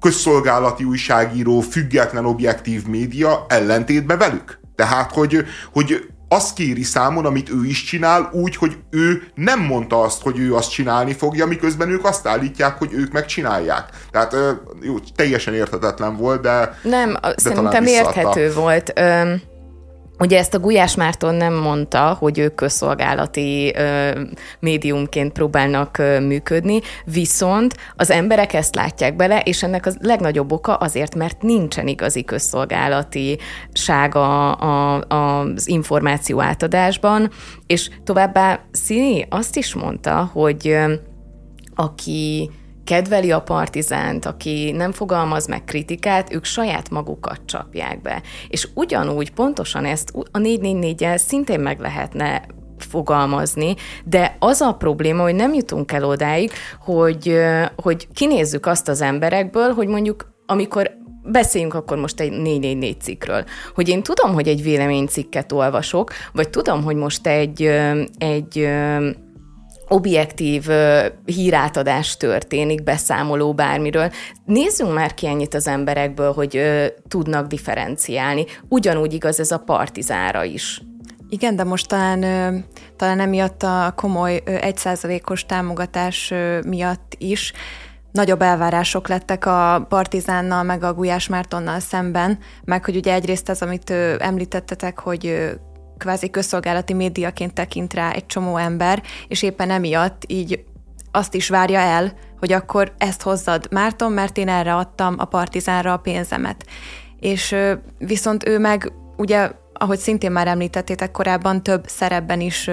közszolgálati újságíró, független objektív média ellentétbe velük. Tehát, hogy, hogy azt kéri számon, amit ő is csinál, úgy, hogy ő nem mondta azt, hogy ő azt csinálni fogja, miközben ők azt állítják, hogy ők megcsinálják. Tehát jó, teljesen érthetetlen volt, de Nem, de szerintem érthető volt. Öm Ugye ezt a Gulyás Márton nem mondta, hogy ők közszolgálati ö, médiumként próbálnak ö, működni, viszont az emberek ezt látják bele, és ennek a legnagyobb oka azért, mert nincsen igazi közszolgálati sága a, a, az információ átadásban, és továbbá Színi azt is mondta, hogy ö, aki kedveli a partizánt, aki nem fogalmaz meg kritikát, ők saját magukat csapják be. És ugyanúgy pontosan ezt a 444-el szintén meg lehetne fogalmazni, de az a probléma, hogy nem jutunk el odáig, hogy, hogy kinézzük azt az emberekből, hogy mondjuk amikor beszéljünk akkor most egy 444 cikkről, hogy én tudom, hogy egy véleménycikket olvasok, vagy tudom, hogy most egy, egy objektív hírátadás történik, beszámoló bármiről. Nézzünk már ki ennyit az emberekből, hogy tudnak differenciálni. Ugyanúgy igaz ez a partizára is. Igen, de most talán, talán emiatt a komoly egyszázalékos támogatás miatt is nagyobb elvárások lettek a Partizánnal, meg a Gulyás Mártonnal szemben, meg hogy ugye egyrészt ez, amit említettetek, hogy kvázi közszolgálati médiaként tekint rá egy csomó ember, és éppen emiatt így azt is várja el, hogy akkor ezt hozzad Márton, mert én erre adtam a partizánra a pénzemet. És viszont ő meg ugye, ahogy szintén már említettétek korábban, több szerepben is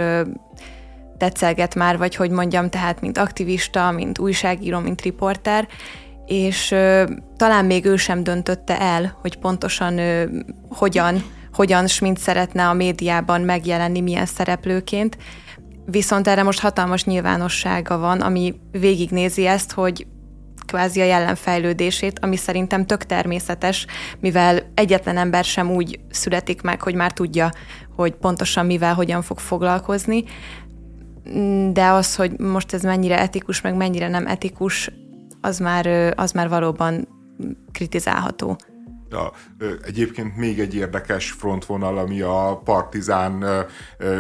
tetszelget már, vagy hogy mondjam, tehát mint aktivista, mint újságíró, mint riporter, és ö, talán még ő sem döntötte el, hogy pontosan ö, hogyan hogyan mint szeretne a médiában megjelenni, milyen szereplőként. Viszont erre most hatalmas nyilvánossága van, ami végignézi ezt, hogy kvázi a jelenfejlődését, ami szerintem tök természetes, mivel egyetlen ember sem úgy születik meg, hogy már tudja, hogy pontosan mivel, hogyan fog foglalkozni. De az, hogy most ez mennyire etikus, meg mennyire nem etikus, az már, az már valóban kritizálható. Ja, egyébként még egy érdekes frontvonal, ami a partizán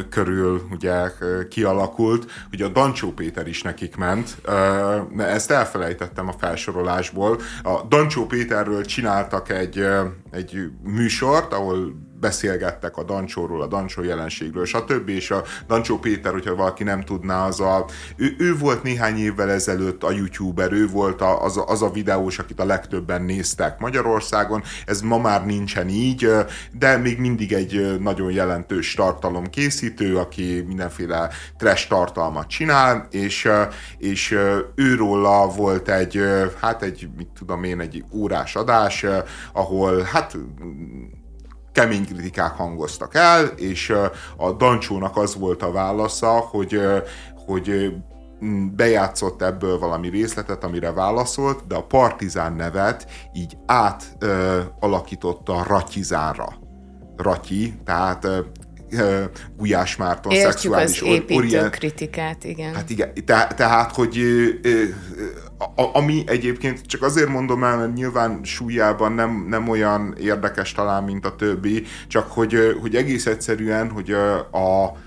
körül ugye kialakult, hogy a Dancsó Péter is nekik ment, ezt elfelejtettem a felsorolásból. A Dancsó Péterről csináltak egy, egy műsort, ahol beszélgettek a Dancsóról, a Dancsó jelenségről, stb. És a Dancsó Péter, hogyha valaki nem tudná, az a, ő, ő volt néhány évvel ezelőtt a youtuber, ő volt a, az, a, az a videós, akit a legtöbben néztek Magyarországon, ez ma már nincsen így, de még mindig egy nagyon jelentős tartalom készítő, aki mindenféle trash tartalmat csinál, és, és őróla volt egy, hát egy, mit tudom én, egy órás adás, ahol hát kemény kritikák hangoztak el, és a Dancsónak az volt a válasza, hogy, hogy bejátszott ebből valami részletet, amire válaszolt, de a partizán nevet így átalakította Ratyizánra. Ratyi, tehát Gulyás Márton Értjük szexuális az építő orient... kritikát, igen. Hát igen, te, tehát, hogy a, ami egyébként csak azért mondom el, mert nyilván súlyában nem, nem olyan érdekes talán, mint a többi, csak hogy, hogy egész egyszerűen, hogy a a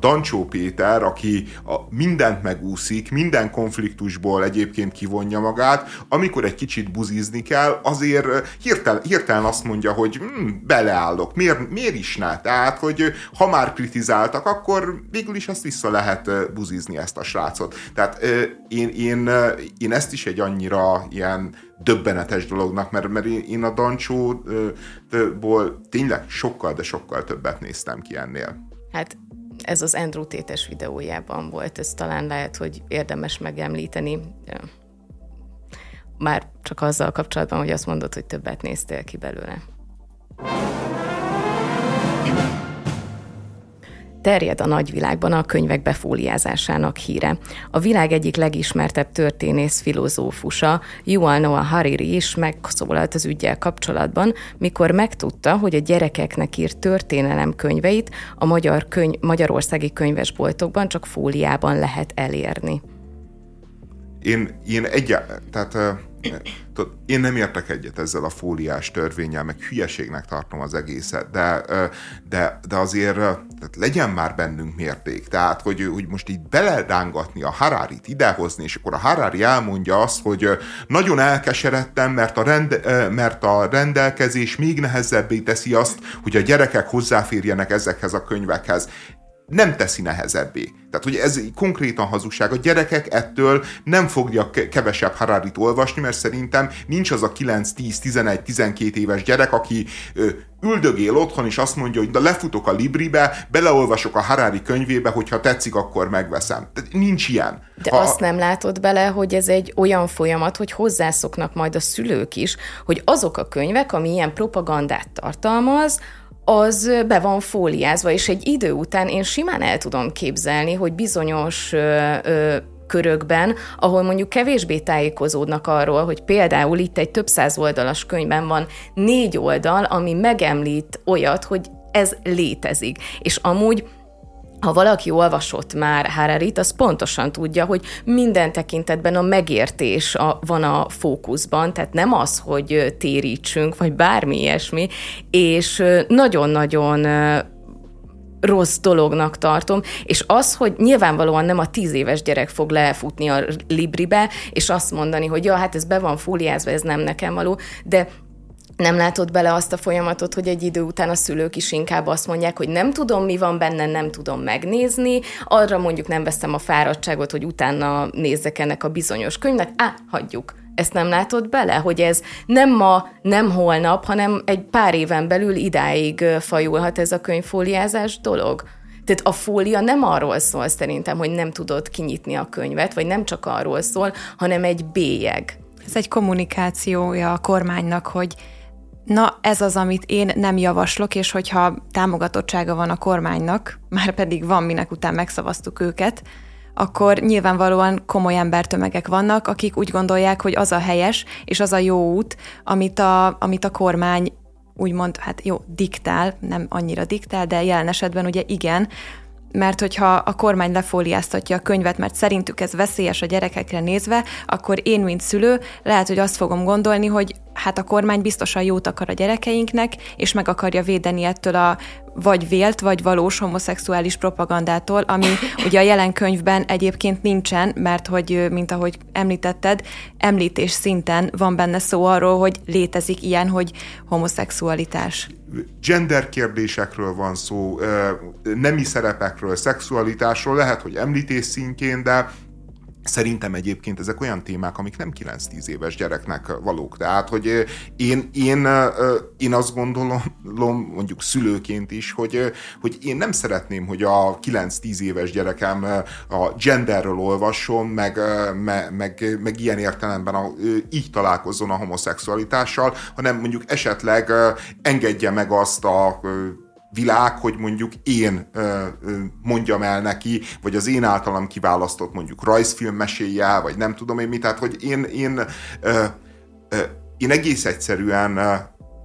Dancsó Péter, aki a mindent megúszik, minden konfliktusból egyébként kivonja magát, amikor egy kicsit buzizni kell, azért hirtelen, hirtelen azt mondja, hogy hm, beleállok, miért, miért is ne? Tehát, hogy ha már kritizáltak, akkor végül is ezt vissza lehet buzizni ezt a srácot. Tehát én, én, én ezt is egy annyira ilyen döbbenetes dolognak, mert, mert én a Dancsóból tényleg sokkal, de sokkal többet néztem ki ennél. Hát ez az Andrew Tétes videójában volt, ez talán lehet, hogy érdemes megemlíteni. Már csak azzal kapcsolatban, hogy azt mondod, hogy többet néztél ki belőle. Terjed a nagyvilágban a könyvek befóliázásának híre. A világ egyik legismertebb történész filozófusa, Yuval Noah Hariri is megszólalt az ügyel kapcsolatban, mikor megtudta, hogy a gyerekeknek írt történelem könyveit a magyar könyv, magyarországi könyvesboltokban csak fóliában lehet elérni. Én, én egyáltalán, tehát Tudod, én nem értek egyet ezzel a fóliás törvényel, meg hülyeségnek tartom az egészet, de, de, de azért tehát legyen már bennünk mérték. Tehát, hogy, hogy most így beledángatni a Hararit idehozni, és akkor a Harari elmondja azt, hogy nagyon elkeseredtem, mert a, rend, mert a rendelkezés még nehezebbé teszi azt, hogy a gyerekek hozzáférjenek ezekhez a könyvekhez nem teszi nehezebbé. Tehát, hogy ez konkrétan hazugság. A gyerekek ettől nem fogja kevesebb Hararit olvasni, mert szerintem nincs az a 9, 10, 11, 12 éves gyerek, aki ö, üldögél otthon, és azt mondja, hogy de lefutok a Libribe, beleolvasok a Harari könyvébe, hogyha tetszik, akkor megveszem. Tehát nincs ilyen. De ha... azt nem látod bele, hogy ez egy olyan folyamat, hogy hozzászoknak majd a szülők is, hogy azok a könyvek, ami ilyen propagandát tartalmaz, az be van fóliázva, és egy idő után én simán el tudom képzelni, hogy bizonyos ö, ö, körökben, ahol mondjuk kevésbé tájékozódnak arról, hogy például itt egy több száz oldalas könyvben van négy oldal, ami megemlít olyat, hogy ez létezik. És amúgy ha valaki olvasott már Hararit, az pontosan tudja, hogy minden tekintetben a megértés a, van a fókuszban, tehát nem az, hogy térítsünk, vagy bármi ilyesmi, és nagyon-nagyon rossz dolognak tartom, és az, hogy nyilvánvalóan nem a tíz éves gyerek fog lefutni a Libribe, és azt mondani, hogy ja, hát ez be van fóliázva, ez nem nekem való, de nem látod bele azt a folyamatot, hogy egy idő után a szülők is inkább azt mondják, hogy nem tudom, mi van benne, nem tudom megnézni, arra mondjuk nem veszem a fáradtságot, hogy utána nézzek ennek a bizonyos könyvnek, á, hagyjuk. Ezt nem látod bele, hogy ez nem ma, nem holnap, hanem egy pár éven belül idáig fajulhat ez a könyvfóliázás dolog? Tehát a fólia nem arról szól szerintem, hogy nem tudod kinyitni a könyvet, vagy nem csak arról szól, hanem egy bélyeg. Ez egy kommunikációja a kormánynak, hogy Na, ez az, amit én nem javaslok, és hogyha támogatottsága van a kormánynak, már pedig van, minek után megszavaztuk őket, akkor nyilvánvalóan komoly embertömegek vannak, akik úgy gondolják, hogy az a helyes és az a jó út, amit a, amit a kormány úgymond, hát jó, diktál, nem annyira diktál, de jelen esetben ugye igen, mert hogyha a kormány lefóliáztatja a könyvet, mert szerintük ez veszélyes a gyerekekre nézve, akkor én, mint szülő, lehet, hogy azt fogom gondolni, hogy hát a kormány biztosan jót akar a gyerekeinknek, és meg akarja védeni ettől a vagy vélt, vagy valós homoszexuális propagandától, ami ugye a jelen könyvben egyébként nincsen, mert hogy, mint ahogy említetted, említés szinten van benne szó arról, hogy létezik ilyen, hogy homoszexualitás. Gender kérdésekről van szó, nemi szerepekről, szexualitásról, lehet, hogy említés szintjén, de Szerintem egyébként ezek olyan témák, amik nem 9-10 éves gyereknek valók. Tehát, hogy én, én, én azt gondolom, mondjuk szülőként is, hogy, hogy én nem szeretném, hogy a 9-10 éves gyerekem a genderről olvasson, meg, meg, meg, meg ilyen értelemben a, így találkozzon a homoszexualitással, hanem mondjuk esetleg engedje meg azt a világ, hogy mondjuk én ö, ö, mondjam el neki, vagy az én általam kiválasztott mondjuk rajzfilm meséje, vagy nem tudom én mi, tehát hogy én, én, ö, ö, én egész egyszerűen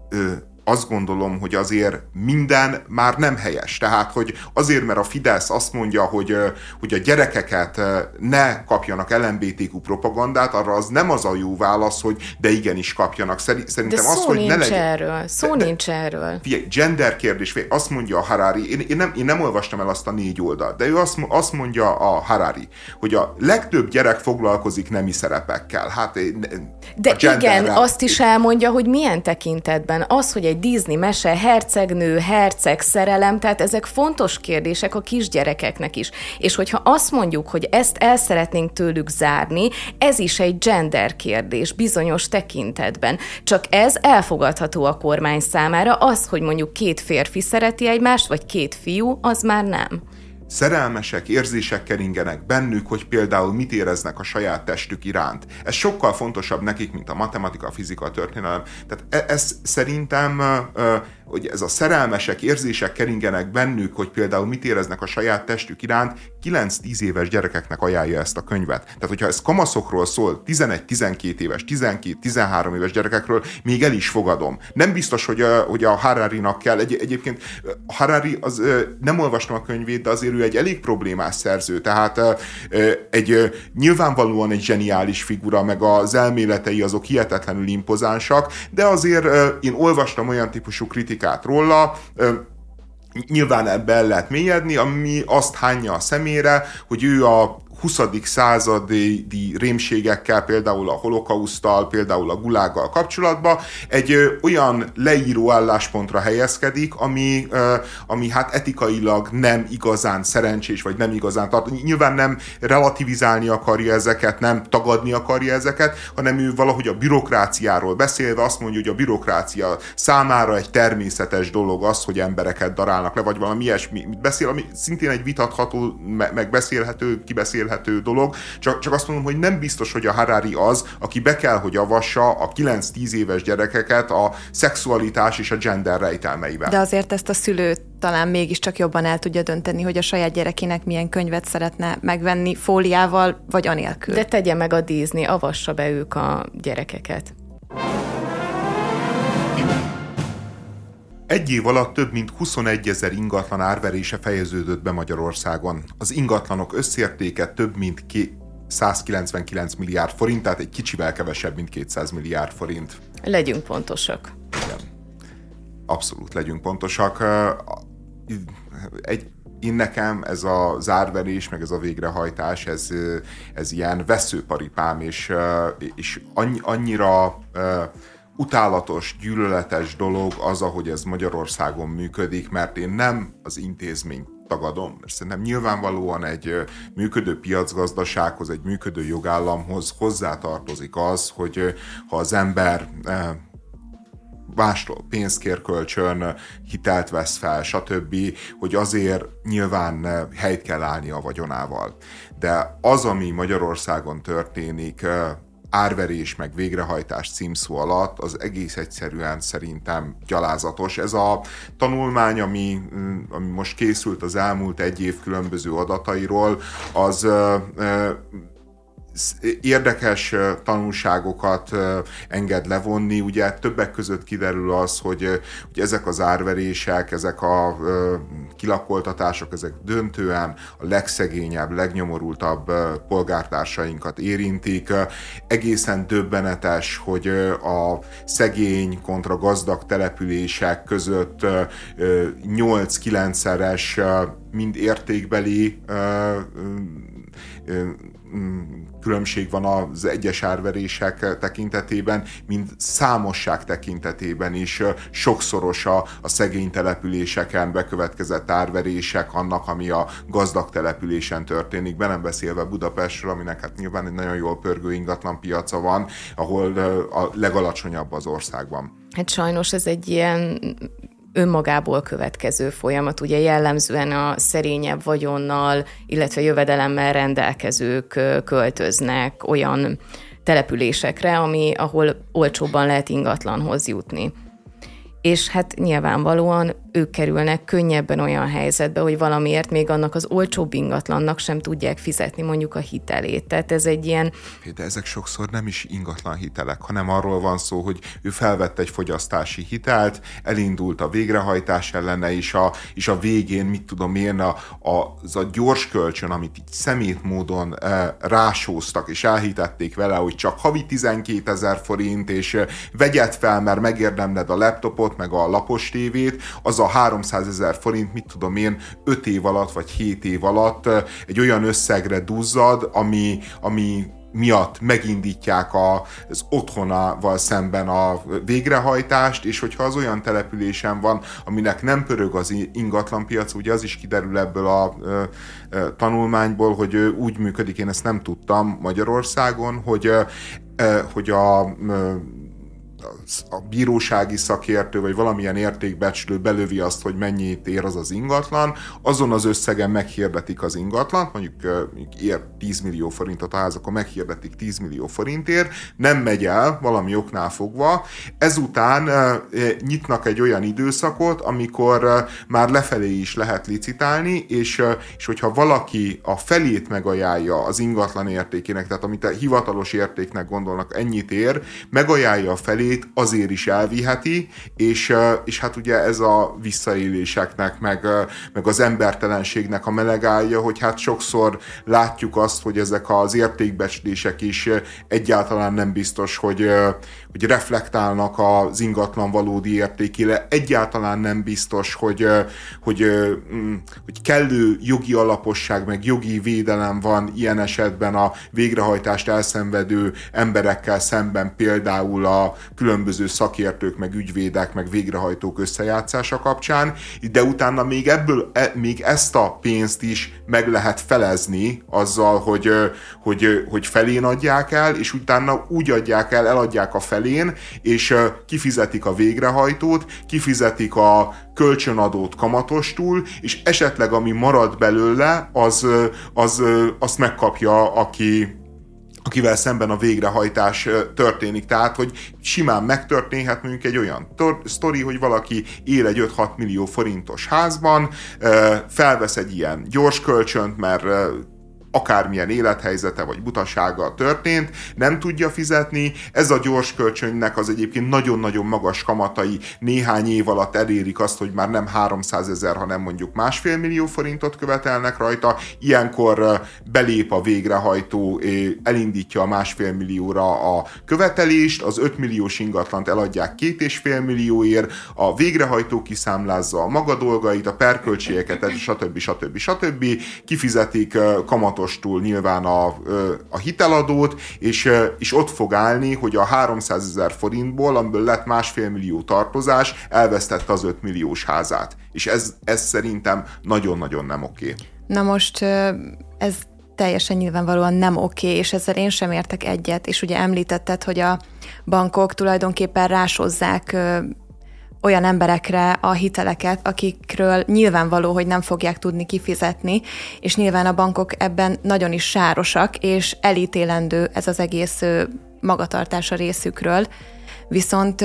ö, azt gondolom, hogy azért minden már nem helyes. Tehát, hogy azért, mert a Fidesz azt mondja, hogy, hogy a gyerekeket ne kapjanak LMBTQ propagandát, arra az nem az a jó válasz, hogy de igenis kapjanak. Szerintem de az, hogy ne legyen... erről. Szó de, nincs erről. Figyelj, gender kérdés, azt mondja a Harari, én, én, nem, én nem olvastam el azt a négy oldalt, de ő azt, azt mondja a Harari, hogy a legtöbb gyerek foglalkozik nemi szerepekkel. Hát, de igen, azt is elmondja, hogy milyen tekintetben. Az, hogy egy Disney mese, hercegnő, herceg, szerelem, tehát ezek fontos kérdések a kisgyerekeknek is. És hogyha azt mondjuk, hogy ezt el szeretnénk tőlük zárni, ez is egy gender kérdés bizonyos tekintetben. Csak ez elfogadható a kormány számára, az, hogy mondjuk két férfi szereti egymást, vagy két fiú, az már nem szerelmesek, érzések keringenek bennük, hogy például mit éreznek a saját testük iránt. Ez sokkal fontosabb nekik, mint a matematika, a fizika, a történelem. Tehát e- ez szerintem hogy ez a szerelmesek, érzések keringenek bennük, hogy például mit éreznek a saját testük iránt, 9-10 éves gyerekeknek ajánlja ezt a könyvet. Tehát, hogyha ez kamaszokról szól, 11-12 éves, 12-13 éves gyerekekről, még el is fogadom. Nem biztos, hogy a, hogy a Harari-nak kell. Egy, egyébként Harari, az, nem olvastam a könyvét, de azért ő egy elég problémás szerző. Tehát egy nyilvánvalóan egy zseniális figura, meg az elméletei azok hihetetlenül impozánsak, de azért én olvastam olyan típusú kritikát, kritikát róla, nyilván ebbe el lehet mélyedni, ami azt hányja a szemére, hogy ő a 20. századi rémségekkel, például a holokausztal, például a gulággal kapcsolatban egy olyan leíró álláspontra helyezkedik, ami, ami hát etikailag nem igazán szerencsés, vagy nem igazán tart. Nyilván nem relativizálni akarja ezeket, nem tagadni akarja ezeket, hanem ő valahogy a bürokráciáról beszélve azt mondja, hogy a bürokrácia számára egy természetes dolog az, hogy embereket darálnak le, vagy valami ilyesmi beszél, ami szintén egy vitatható, meg beszélhető, kibeszélhető elképzelhető dolog, csak, csak azt mondom, hogy nem biztos, hogy a Harari az, aki be kell, hogy avassa a 9-10 éves gyerekeket a szexualitás és a gender rejtelmeivel. De azért ezt a szülő talán mégiscsak jobban el tudja dönteni, hogy a saját gyerekének milyen könyvet szeretne megvenni fóliával, vagy anélkül. De tegye meg a Disney, avassa be ők a gyerekeket. Egy év alatt több mint 21 ezer ingatlan árverése fejeződött be Magyarországon. Az ingatlanok összértéke több mint 199 milliárd forint, tehát egy kicsivel kevesebb, mint 200 milliárd forint. Legyünk pontosak. Igen. Abszolút legyünk pontosak. Egy, én nekem ez a zárverés, meg ez a végrehajtás, ez, ez ilyen veszőparipám, és, és annyira utálatos, gyűlöletes dolog az, ahogy ez Magyarországon működik, mert én nem az intézmény tagadom, mert szerintem nyilvánvalóan egy működő piacgazdasághoz, egy működő jogállamhoz hozzátartozik az, hogy ha az ember mástól pénzt kér kölcsön, hitelt vesz fel, stb., hogy azért nyilván helyt kell állni a vagyonával. De az, ami Magyarországon történik, árverés meg végrehajtás címszó alatt, az egész egyszerűen szerintem gyalázatos. Ez a tanulmány, ami, mm, ami most készült az elmúlt egy év különböző adatairól, az érdekes tanulságokat enged levonni. Ugye többek között kiderül az, hogy, hogy ezek az árverések, ezek a kilakoltatások, ezek döntően a legszegényebb, legnyomorultabb polgártársainkat érintik. Egészen döbbenetes, hogy a szegény kontra gazdag települések között 8-9-szeres mind értékbeli különbség van az egyes árverések tekintetében, mint számosság tekintetében is sokszoros a, a szegény településeken bekövetkezett árverések annak, ami a gazdag településen történik, be nem beszélve Budapestről, aminek hát nyilván egy nagyon jól pörgő ingatlan piaca van, ahol a legalacsonyabb az országban. Hát sajnos ez egy ilyen önmagából következő folyamat. Ugye jellemzően a szerényebb vagyonnal, illetve jövedelemmel rendelkezők költöznek olyan településekre, ami, ahol olcsóbban lehet ingatlanhoz jutni. És hát nyilvánvalóan ők kerülnek könnyebben olyan helyzetbe, hogy valamiért még annak az olcsóbb ingatlannak sem tudják fizetni mondjuk a hitelét. Tehát ez egy ilyen... De ezek sokszor nem is ingatlan hitelek, hanem arról van szó, hogy ő felvett egy fogyasztási hitelt, elindult a végrehajtás ellene, és a, és a végén, mit tudom én, a, a, az a gyors kölcsön, amit így szemét módon e, rásóztak, és elhitették vele, hogy csak havi 12 ezer forint, és e, vegyed fel, mert megérdemled a laptopot, meg a lapos tévét, az a 300 ezer forint, mit tudom én, 5 év alatt, vagy 7 év alatt egy olyan összegre duzzad, ami, ami miatt megindítják a, az otthonával szemben a végrehajtást, és hogyha az olyan településen van, aminek nem pörög az ingatlanpiac, ugye az is kiderül ebből a tanulmányból, hogy úgy működik, én ezt nem tudtam Magyarországon, hogy, hogy a a bírósági szakértő, vagy valamilyen értékbecslő belövi azt, hogy mennyit ér az az ingatlan, azon az összegen meghirdetik az ingatlant, mondjuk, mondjuk ér 10 millió forintot a ház, akkor meghirdetik 10 millió forintért, nem megy el valami oknál fogva, ezután nyitnak egy olyan időszakot, amikor már lefelé is lehet licitálni, és, és hogyha valaki a felét megajánlja az ingatlan értékének, tehát amit a hivatalos értéknek gondolnak, ennyit ér, megajánlja a felét, pénzét azért is elviheti, és, és hát ugye ez a visszaéléseknek, meg, meg az embertelenségnek a melegája, hogy hát sokszor látjuk azt, hogy ezek az értékbecslések is egyáltalán nem biztos, hogy, hogy reflektálnak az ingatlan valódi értékére, egyáltalán nem biztos, hogy, hogy, mm, hogy kellő jogi alaposság, meg jogi védelem van ilyen esetben a végrehajtást elszenvedő emberekkel szemben, például a különböző szakértők, meg ügyvédek, meg végrehajtók összejátszása kapcsán, de utána még ebből, e, még ezt a pénzt is meg lehet felezni azzal, hogy, hogy, hogy felén adják el, és utána úgy adják el, eladják a felén, és kifizetik a végrehajtót, kifizetik a kölcsönadót kamatostul, és esetleg ami marad belőle, az, az azt megkapja, aki, akivel szemben a végrehajtás történik. Tehát, hogy simán megtörténhet mondjuk egy olyan sztori, hogy valaki él egy 5-6 millió forintos házban, felvesz egy ilyen gyors kölcsönt, mert akármilyen élethelyzete vagy butasága történt, nem tudja fizetni. Ez a gyors kölcsönnek az egyébként nagyon-nagyon magas kamatai néhány év alatt elérik azt, hogy már nem 300 ezer, hanem mondjuk másfél millió forintot követelnek rajta. Ilyenkor belép a végrehajtó, elindítja a másfél millióra a követelést, az 5 milliós ingatlant eladják két és fél millióért, a végrehajtó kiszámlázza a maga dolgait, a perköltségeket, stb. stb. stb. kifizetik kamatot kamatostul nyilván a, a hiteladót, és, és ott fog állni, hogy a 300 ezer forintból, amiből lett másfél millió tartozás, elvesztette az 5 milliós házát. És ez, ez szerintem nagyon-nagyon nem oké. Na most ez teljesen nyilvánvalóan nem oké, és ezzel én sem értek egyet, és ugye említetted, hogy a bankok tulajdonképpen rásozzák olyan emberekre a hiteleket, akikről nyilvánvaló, hogy nem fogják tudni kifizetni, és nyilván a bankok ebben nagyon is sárosak, és elítélendő ez az egész magatartás részükről. Viszont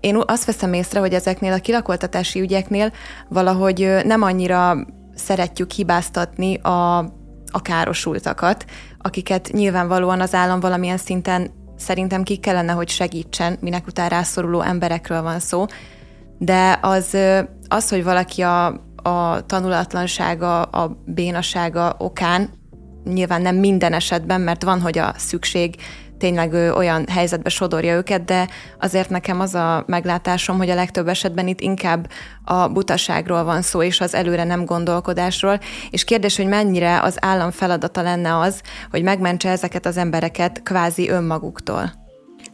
én azt veszem észre, hogy ezeknél a kilakoltatási ügyeknél valahogy nem annyira szeretjük hibáztatni a, a károsultakat, akiket nyilvánvalóan az állam valamilyen szinten szerintem ki kellene, hogy segítsen, minek után rászoruló emberekről van szó, de az, az hogy valaki a, a tanulatlansága, a bénasága okán, nyilván nem minden esetben, mert van, hogy a szükség tényleg olyan helyzetbe sodorja őket, de azért nekem az a meglátásom, hogy a legtöbb esetben itt inkább a butaságról van szó, és az előre nem gondolkodásról, és kérdés, hogy mennyire az állam feladata lenne az, hogy megmentse ezeket az embereket kvázi önmaguktól.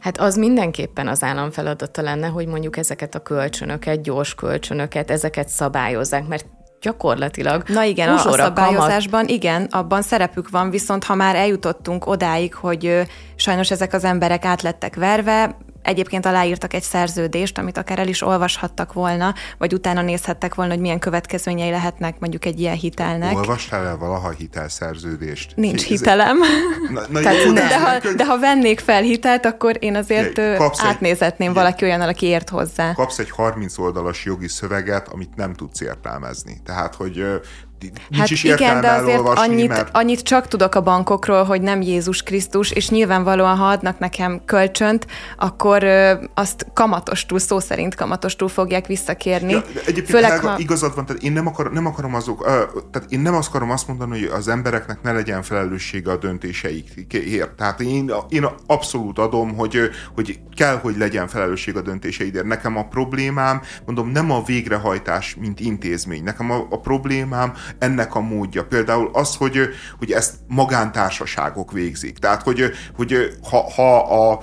Hát az mindenképpen az állam feladata lenne, hogy mondjuk ezeket a kölcsönöket, gyors kölcsönöket, ezeket szabályozzák, mert gyakorlatilag. Na igen, a szabályozásban kamat... igen, abban szerepük van, viszont ha már eljutottunk odáig, hogy sajnos ezek az emberek átlettek verve, egyébként aláírtak egy szerződést, amit akár el is olvashattak volna, vagy utána nézhettek volna, hogy milyen következményei lehetnek mondjuk egy ilyen hitelnek. Olvastál el valaha hitelszerződést? Nincs hitelem. Na, na Tehát jó, de, de, ha, de ha vennék fel hitelt, akkor én azért átnézetném egy, valaki olyan, aki ért hozzá. Kapsz egy 30 oldalas jogi szöveget, amit nem tudsz értelmezni. Tehát, hogy hát is igen, de azért olvasni, annyit, mert... annyit csak tudok a bankokról, hogy nem Jézus Krisztus, és nyilvánvalóan, ha adnak nekem kölcsönt, akkor ö, azt kamatostól, szó szerint kamatostól fogják visszakérni. Ja, egyébként Főleg, ha... igazad van, tehát én nem, akar, nem akarom azok, uh, tehát én nem azt akarom azt mondani, hogy az embereknek ne legyen felelőssége a döntéseikért. Tehát én, én abszolút adom, hogy, hogy kell, hogy legyen felelősség a döntéseidért. Nekem a problémám, mondom, nem a végrehajtás, mint intézmény. Nekem a, a problémám ennek a módja. Például az, hogy, hogy ezt magántársaságok végzik. Tehát, hogy, hogy ha, ha, a,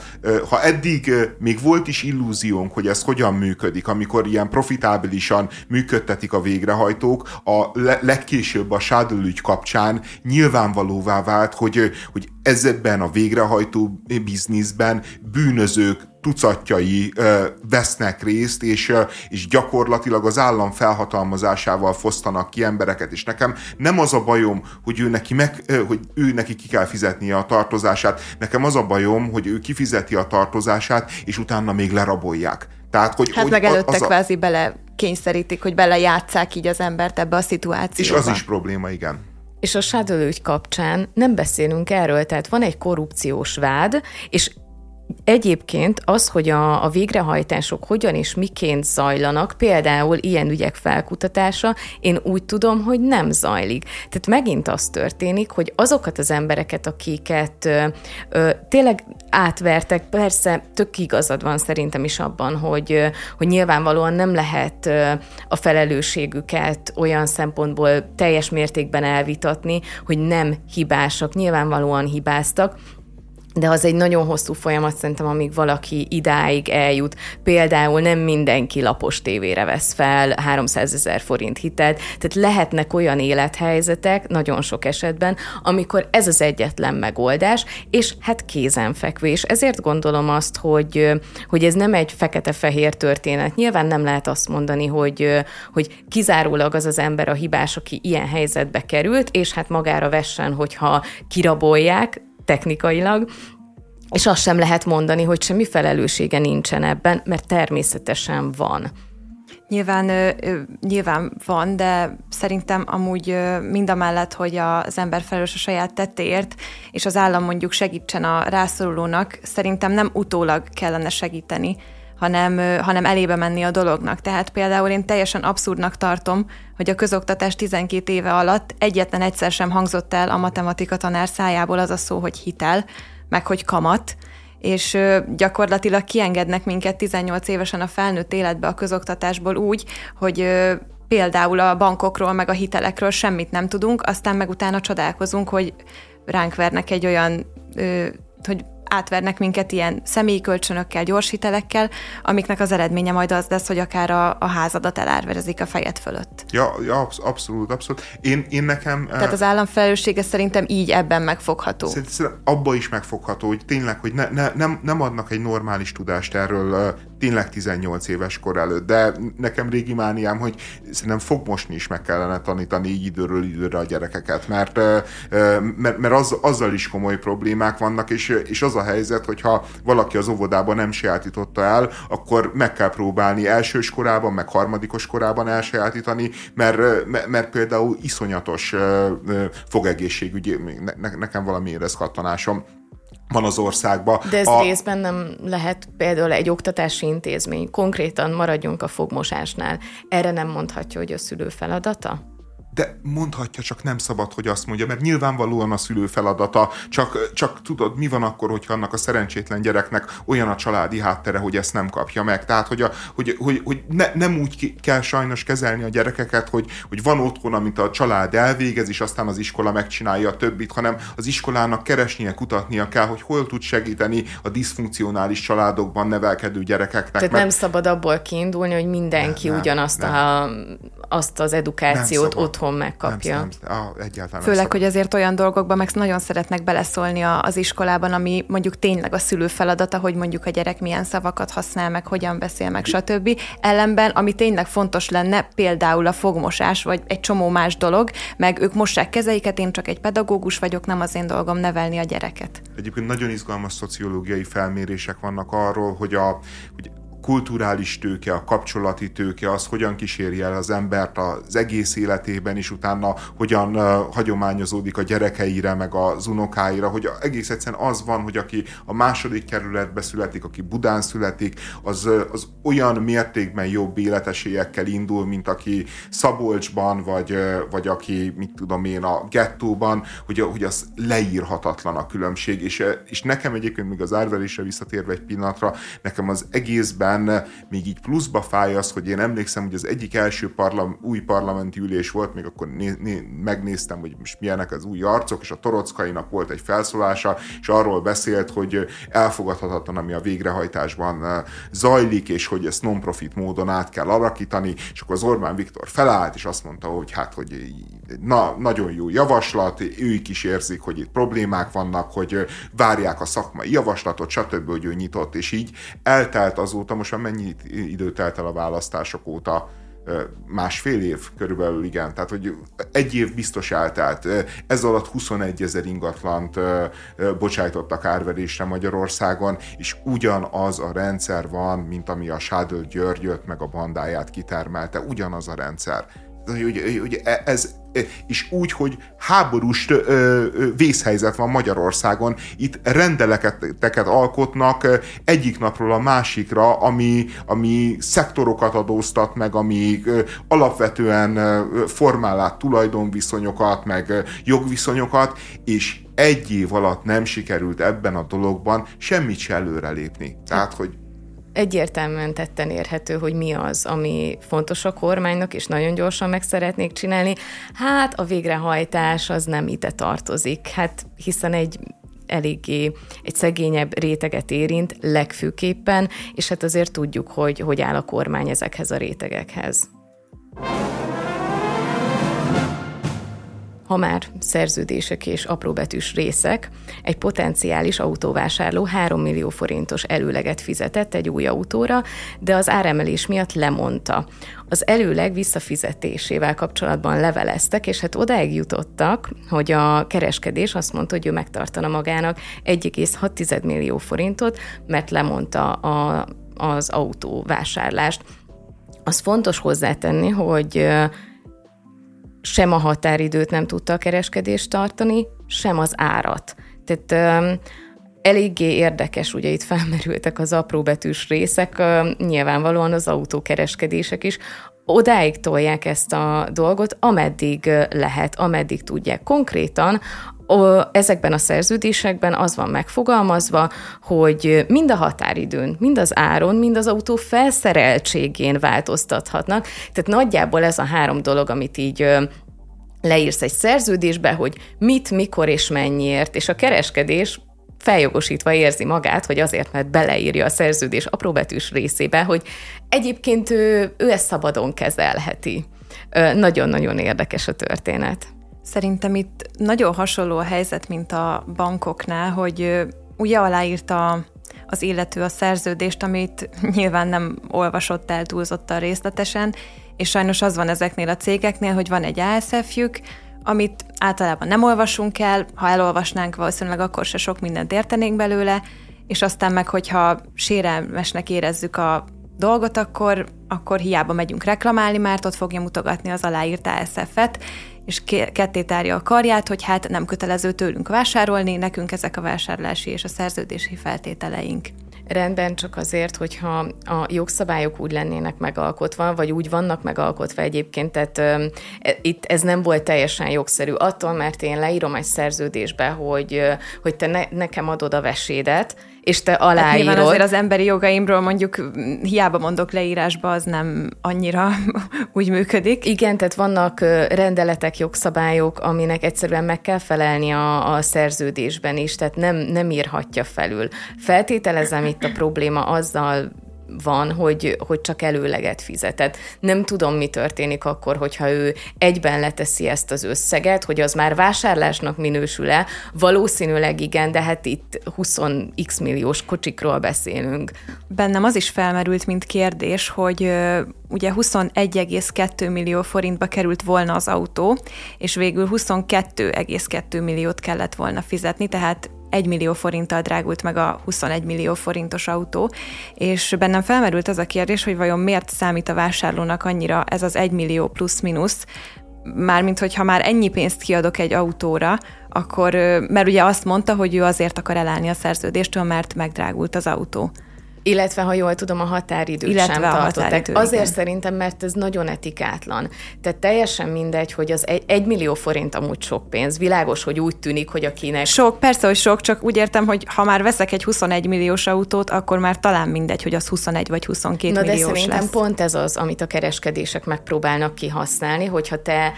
ha eddig még volt is illúziónk, hogy ez hogyan működik, amikor ilyen profitábilisan működtetik a végrehajtók, a legkésőbb a sádölügy kapcsán nyilvánvalóvá vált, hogy, hogy ezekben a végrehajtó bizniszben bűnözők tucatjai vesznek részt, és, és gyakorlatilag az állam felhatalmazásával fosztanak ki embereket, és nekem nem az a bajom, hogy ő neki, meg, hogy ő neki ki kell fizetnie a tartozását, nekem az a bajom, hogy ő kifizeti a tartozását, és utána még lerabolják. Tehát, hogy, hát hogy meg előtte az a... kvázi bele kényszerítik, hogy belejátszák így az embert ebbe a szituációba. És az is probléma, igen. És a Shadow ügy kapcsán nem beszélünk erről, tehát van egy korrupciós vád, és Egyébként az, hogy a, a végrehajtások hogyan és miként zajlanak, például ilyen ügyek felkutatása, én úgy tudom, hogy nem zajlik. Tehát megint az történik, hogy azokat az embereket, akiket ö, ö, tényleg átvertek, persze tök igazad van szerintem is abban, hogy, ö, hogy nyilvánvalóan nem lehet ö, a felelősségüket olyan szempontból teljes mértékben elvitatni, hogy nem hibásak, nyilvánvalóan hibáztak, de az egy nagyon hosszú folyamat szerintem, amíg valaki idáig eljut. Például nem mindenki lapos tévére vesz fel 300 ezer forint hitelt, tehát lehetnek olyan élethelyzetek, nagyon sok esetben, amikor ez az egyetlen megoldás, és hát kézenfekvés. Ezért gondolom azt, hogy, hogy ez nem egy fekete-fehér történet. Nyilván nem lehet azt mondani, hogy, hogy kizárólag az az ember a hibás, aki ilyen helyzetbe került, és hát magára vessen, hogyha kirabolják, technikailag, és azt sem lehet mondani, hogy semmi felelőssége nincsen ebben, mert természetesen van. Nyilván, nyilván van, de szerintem amúgy mind a mellett, hogy az ember felelős a saját tettéért, és az állam mondjuk segítsen a rászorulónak, szerintem nem utólag kellene segíteni, hanem, hanem elébe menni a dolognak. Tehát például én teljesen abszurdnak tartom, hogy a közoktatás 12 éve alatt egyetlen egyszer sem hangzott el a matematika tanár szájából az a szó, hogy hitel, meg hogy kamat, és gyakorlatilag kiengednek minket 18 évesen a felnőtt életbe a közoktatásból úgy, hogy például a bankokról, meg a hitelekről semmit nem tudunk, aztán meg utána csodálkozunk, hogy ránk vernek egy olyan, hogy átvernek minket ilyen személyi kölcsönökkel, gyorshitelekkel, amiknek az eredménye majd az lesz, hogy akár a, a házadat elárverezik a fejed fölött. Ja, ja absz- abszolút, abszolút. Én, én nekem... Tehát az állam felelőssége szerintem így ebben megfogható. Szerintem abba is megfogható, hogy tényleg, hogy ne, ne, nem, nem adnak egy normális tudást erről tényleg 18 éves kor előtt, de nekem régi mániám, hogy szerintem fogmosni is meg kellene tanítani így időről időre a gyerekeket, mert, mert, mert az, azzal is komoly problémák vannak, és, és az a helyzet, hogyha valaki az óvodában nem sajátította el, akkor meg kell próbálni elsős korában, meg harmadikos korában elsajátítani, mert, mert például iszonyatos fogegészségügyi, ne, nekem valami érezkattanásom van az országban. De ez a... részben nem lehet például egy oktatási intézmény. Konkrétan maradjunk a fogmosásnál. Erre nem mondhatja, hogy a szülő feladata? De mondhatja, csak nem szabad, hogy azt mondja, mert nyilvánvalóan a szülő feladata, csak, csak tudod, mi van akkor, hogyha annak a szerencsétlen gyereknek olyan a családi háttere, hogy ezt nem kapja meg. Tehát, hogy, a, hogy, hogy, hogy ne, nem úgy kell sajnos kezelni a gyerekeket, hogy, hogy van otthon, amit a család elvégez, és aztán az iskola megcsinálja a többit, hanem az iskolának keresnie, kutatnia kell, hogy hol tud segíteni a diszfunkcionális családokban nevelkedő gyerekeknek. Tehát mert... nem szabad abból kiindulni, hogy mindenki nem, ugyanazt nem, a, azt az edukációt otthon otthon megkapja. Nem, nem, ah, egyáltalán Főleg, nem hogy azért olyan dolgokban meg nagyon szeretnek beleszólni az iskolában, ami mondjuk tényleg a szülő feladata, hogy mondjuk a gyerek milyen szavakat használ, meg hogyan beszél, meg stb. Ellenben, ami tényleg fontos lenne, például a fogmosás, vagy egy csomó más dolog, meg ők mossák kezeiket, én csak egy pedagógus vagyok, nem az én dolgom nevelni a gyereket. Egyébként nagyon izgalmas szociológiai felmérések vannak arról, hogy, a, hogy kulturális tőke, a kapcsolati tőke, az hogyan kíséri el az embert az egész életében, és utána hogyan hagyományozódik a gyerekeire, meg az unokáira, hogy egész egyszerűen az van, hogy aki a második kerületbe születik, aki Budán születik, az, az olyan mértékben jobb életesélyekkel indul, mint aki Szabolcsban, vagy, vagy aki, mit tudom én, a gettóban, hogy, hogy az leírhatatlan a különbség, és, és nekem egyébként még az árverésre visszatérve egy pillanatra, nekem az egészben benne, még így pluszba fáj az, hogy én emlékszem, hogy az egyik első parlam, új parlamenti ülés volt, még akkor né, né, megnéztem, hogy most milyenek az új arcok, és a Torockainak volt egy felszólása, és arról beszélt, hogy elfogadhatatlan, ami a végrehajtásban eh, zajlik, és hogy ezt non-profit módon át kell alakítani, és akkor az Orbán Viktor felállt, és azt mondta, hogy hát, hogy na, nagyon jó javaslat, ők is érzik, hogy itt problémák vannak, hogy várják a szakmai javaslatot, stb., hogy ő nyitott, és így eltelt azóta már mennyi idő telt el a választások óta? másfél év körülbelül, igen. Tehát, hogy egy év biztos eltelt. Ez alatt 21 ezer ingatlant bocsájtottak árverésre Magyarországon, és ugyanaz a rendszer van, mint ami a Sádöl Györgyöt meg a bandáját kitermelte. Ugyanaz a rendszer. Hogy, hogy e, ez, és úgy, hogy háborús vészhelyzet van Magyarországon. Itt rendeleteket alkotnak egyik napról a másikra, ami, ami szektorokat adóztat meg, ami alapvetően formál tulajdonviszonyokat, meg jogviszonyokat, és egy év alatt nem sikerült ebben a dologban semmit se előrelépni. Tehát, hogy egyértelműen tetten érhető, hogy mi az, ami fontos a kormánynak, és nagyon gyorsan meg szeretnék csinálni. Hát a végrehajtás az nem ide tartozik, hát hiszen egy eléggé egy szegényebb réteget érint legfőképpen, és hát azért tudjuk, hogy hogy áll a kormány ezekhez a rétegekhez. Ha már szerződések és apróbetűs részek, egy potenciális autóvásárló 3 millió forintos előleget fizetett egy új autóra, de az áremelés miatt lemondta. Az előleg visszafizetésével kapcsolatban leveleztek, és hát odáig jutottak, hogy a kereskedés azt mondta, hogy ő megtartana magának 1,6 millió forintot, mert lemondta a, az autóvásárlást. Az fontos hozzátenni, hogy sem a határidőt nem tudta a kereskedést tartani, sem az árat. Tehát um, eléggé érdekes, ugye itt felmerültek az apróbetűs részek, nyilvánvalóan az autókereskedések is, odáig tolják ezt a dolgot, ameddig lehet, ameddig tudják. Konkrétan ezekben a szerződésekben az van megfogalmazva, hogy mind a határidőn, mind az áron, mind az autó felszereltségén változtathatnak. Tehát nagyjából ez a három dolog, amit így leírsz egy szerződésbe, hogy mit, mikor és mennyiért, és a kereskedés feljogosítva érzi magát, hogy azért, mert beleírja a szerződés apróbetűs részébe, hogy egyébként ő, ő ezt szabadon kezelheti. Nagyon-nagyon érdekes a történet. Szerintem itt nagyon hasonló a helyzet, mint a bankoknál, hogy ugye aláírta az illető a szerződést, amit nyilván nem olvasott el túlzottan részletesen, és sajnos az van ezeknél a cégeknél, hogy van egy ASF-jük, amit általában nem olvasunk el, ha elolvasnánk, valószínűleg akkor se sok mindent értenénk belőle, és aztán meg, hogyha sérelmesnek érezzük a dolgot, akkor, akkor hiába megyünk reklamálni, mert ott fogja mutogatni az aláírt ASF-et, és ketté tárja a karját, hogy hát nem kötelező tőlünk vásárolni, nekünk ezek a vásárlási és a szerződési feltételeink. Rendben, csak azért, hogyha a jogszabályok úgy lennének megalkotva, vagy úgy vannak megalkotva egyébként, tehát e, itt ez nem volt teljesen jogszerű. Attól, mert én leírom egy szerződésbe, hogy, hogy te ne, nekem adod a vesédet, és te aláírod. Hát azért az emberi jogaimról mondjuk hiába mondok leírásba, az nem annyira úgy működik. Igen, tehát vannak rendeletek, jogszabályok, aminek egyszerűen meg kell felelni a, a szerződésben is, tehát nem, nem írhatja felül. Feltételezem itt a probléma azzal van, hogy, hogy csak előleget fizetett. Nem tudom, mi történik akkor, hogyha ő egyben leteszi ezt az összeget, hogy az már vásárlásnak minősül-e. Valószínűleg igen, de hát itt 20x milliós kocsikról beszélünk. Bennem az is felmerült, mint kérdés, hogy ugye 21,2 millió forintba került volna az autó, és végül 22,2 milliót kellett volna fizetni, tehát 1 millió forinttal drágult meg a 21 millió forintos autó, és bennem felmerült az a kérdés, hogy vajon miért számít a vásárlónak annyira ez az 1 millió plusz-minusz, mármint hogyha már ennyi pénzt kiadok egy autóra, akkor, mert ugye azt mondta, hogy ő azért akar elállni a szerződéstől, mert megdrágult az autó. Illetve, ha jól tudom, a határidőt Illetve sem tartották. Határidő, Azért igen. szerintem, mert ez nagyon etikátlan. Tehát teljesen mindegy, hogy az egy, egy millió forint amúgy sok pénz. Világos, hogy úgy tűnik, hogy akinek... Sok, persze, hogy sok, csak úgy értem, hogy ha már veszek egy 21 milliós autót, akkor már talán mindegy, hogy az 21 vagy 22 Na, milliós de szerintem lesz. pont ez az, amit a kereskedések megpróbálnak kihasználni, hogyha te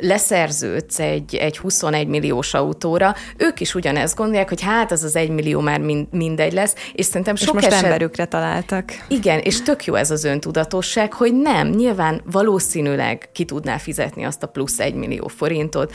leszerződsz egy, egy 21 milliós autóra, ők is ugyanezt gondolják, hogy hát az az egy millió már mind, mindegy lesz, és szerintem és sok most eset... emberükre találtak. Igen, és tök jó ez az öntudatosság, hogy nem, nyilván valószínűleg ki tudná fizetni azt a plusz egy millió forintot,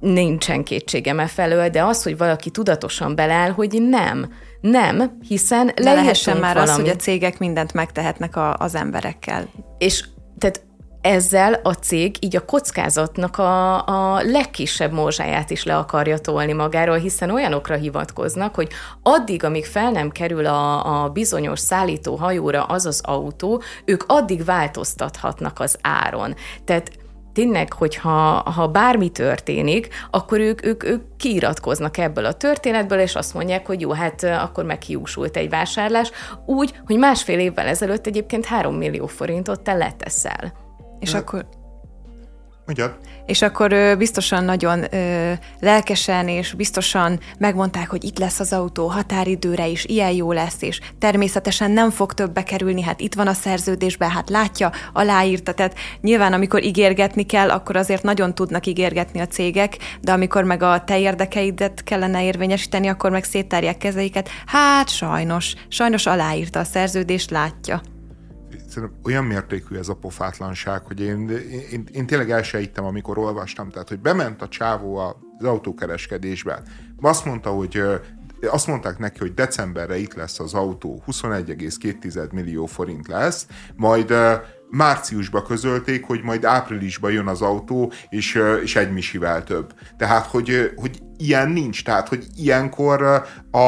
nincsen kétségem e felől, de az, hogy valaki tudatosan beleáll, hogy nem, nem, hiszen lehessen már valami. az, hogy a cégek mindent megtehetnek a, az emberekkel. És tehát ezzel a cég így a kockázatnak a, a legkisebb morzsáját is le akarja tolni magáról, hiszen olyanokra hivatkoznak, hogy addig, amíg fel nem kerül a, a bizonyos szállító hajóra az az autó, ők addig változtathatnak az áron. Tehát tényleg, hogyha ha bármi történik, akkor ők, ők, ők kiiratkoznak ebből a történetből, és azt mondják, hogy jó, hát akkor meghiúsult egy vásárlás, úgy, hogy másfél évvel ezelőtt egyébként 3 millió forintot te leteszel. És akkor... Ugyan. És akkor ö, biztosan nagyon ö, lelkesen és biztosan megmondták, hogy itt lesz az autó határidőre is, ilyen jó lesz, és természetesen nem fog többbe kerülni, hát itt van a szerződésben, hát látja, aláírta, tehát nyilván amikor ígérgetni kell, akkor azért nagyon tudnak ígérgetni a cégek, de amikor meg a te érdekeidet kellene érvényesíteni, akkor meg széttárják kezeiket, hát sajnos, sajnos aláírta a szerződést, látja olyan mértékű ez a pofátlanság, hogy én, én, én tényleg elsejtem, amikor olvastam, tehát, hogy bement a csávó az autókereskedésbe, azt mondta, hogy azt mondták neki, hogy decemberre itt lesz az autó, 21,2 millió forint lesz, majd márciusba közölték, hogy majd áprilisban jön az autó, és, és egy misivel több. Tehát, hogy, hogy ilyen nincs. Tehát, hogy ilyenkor a,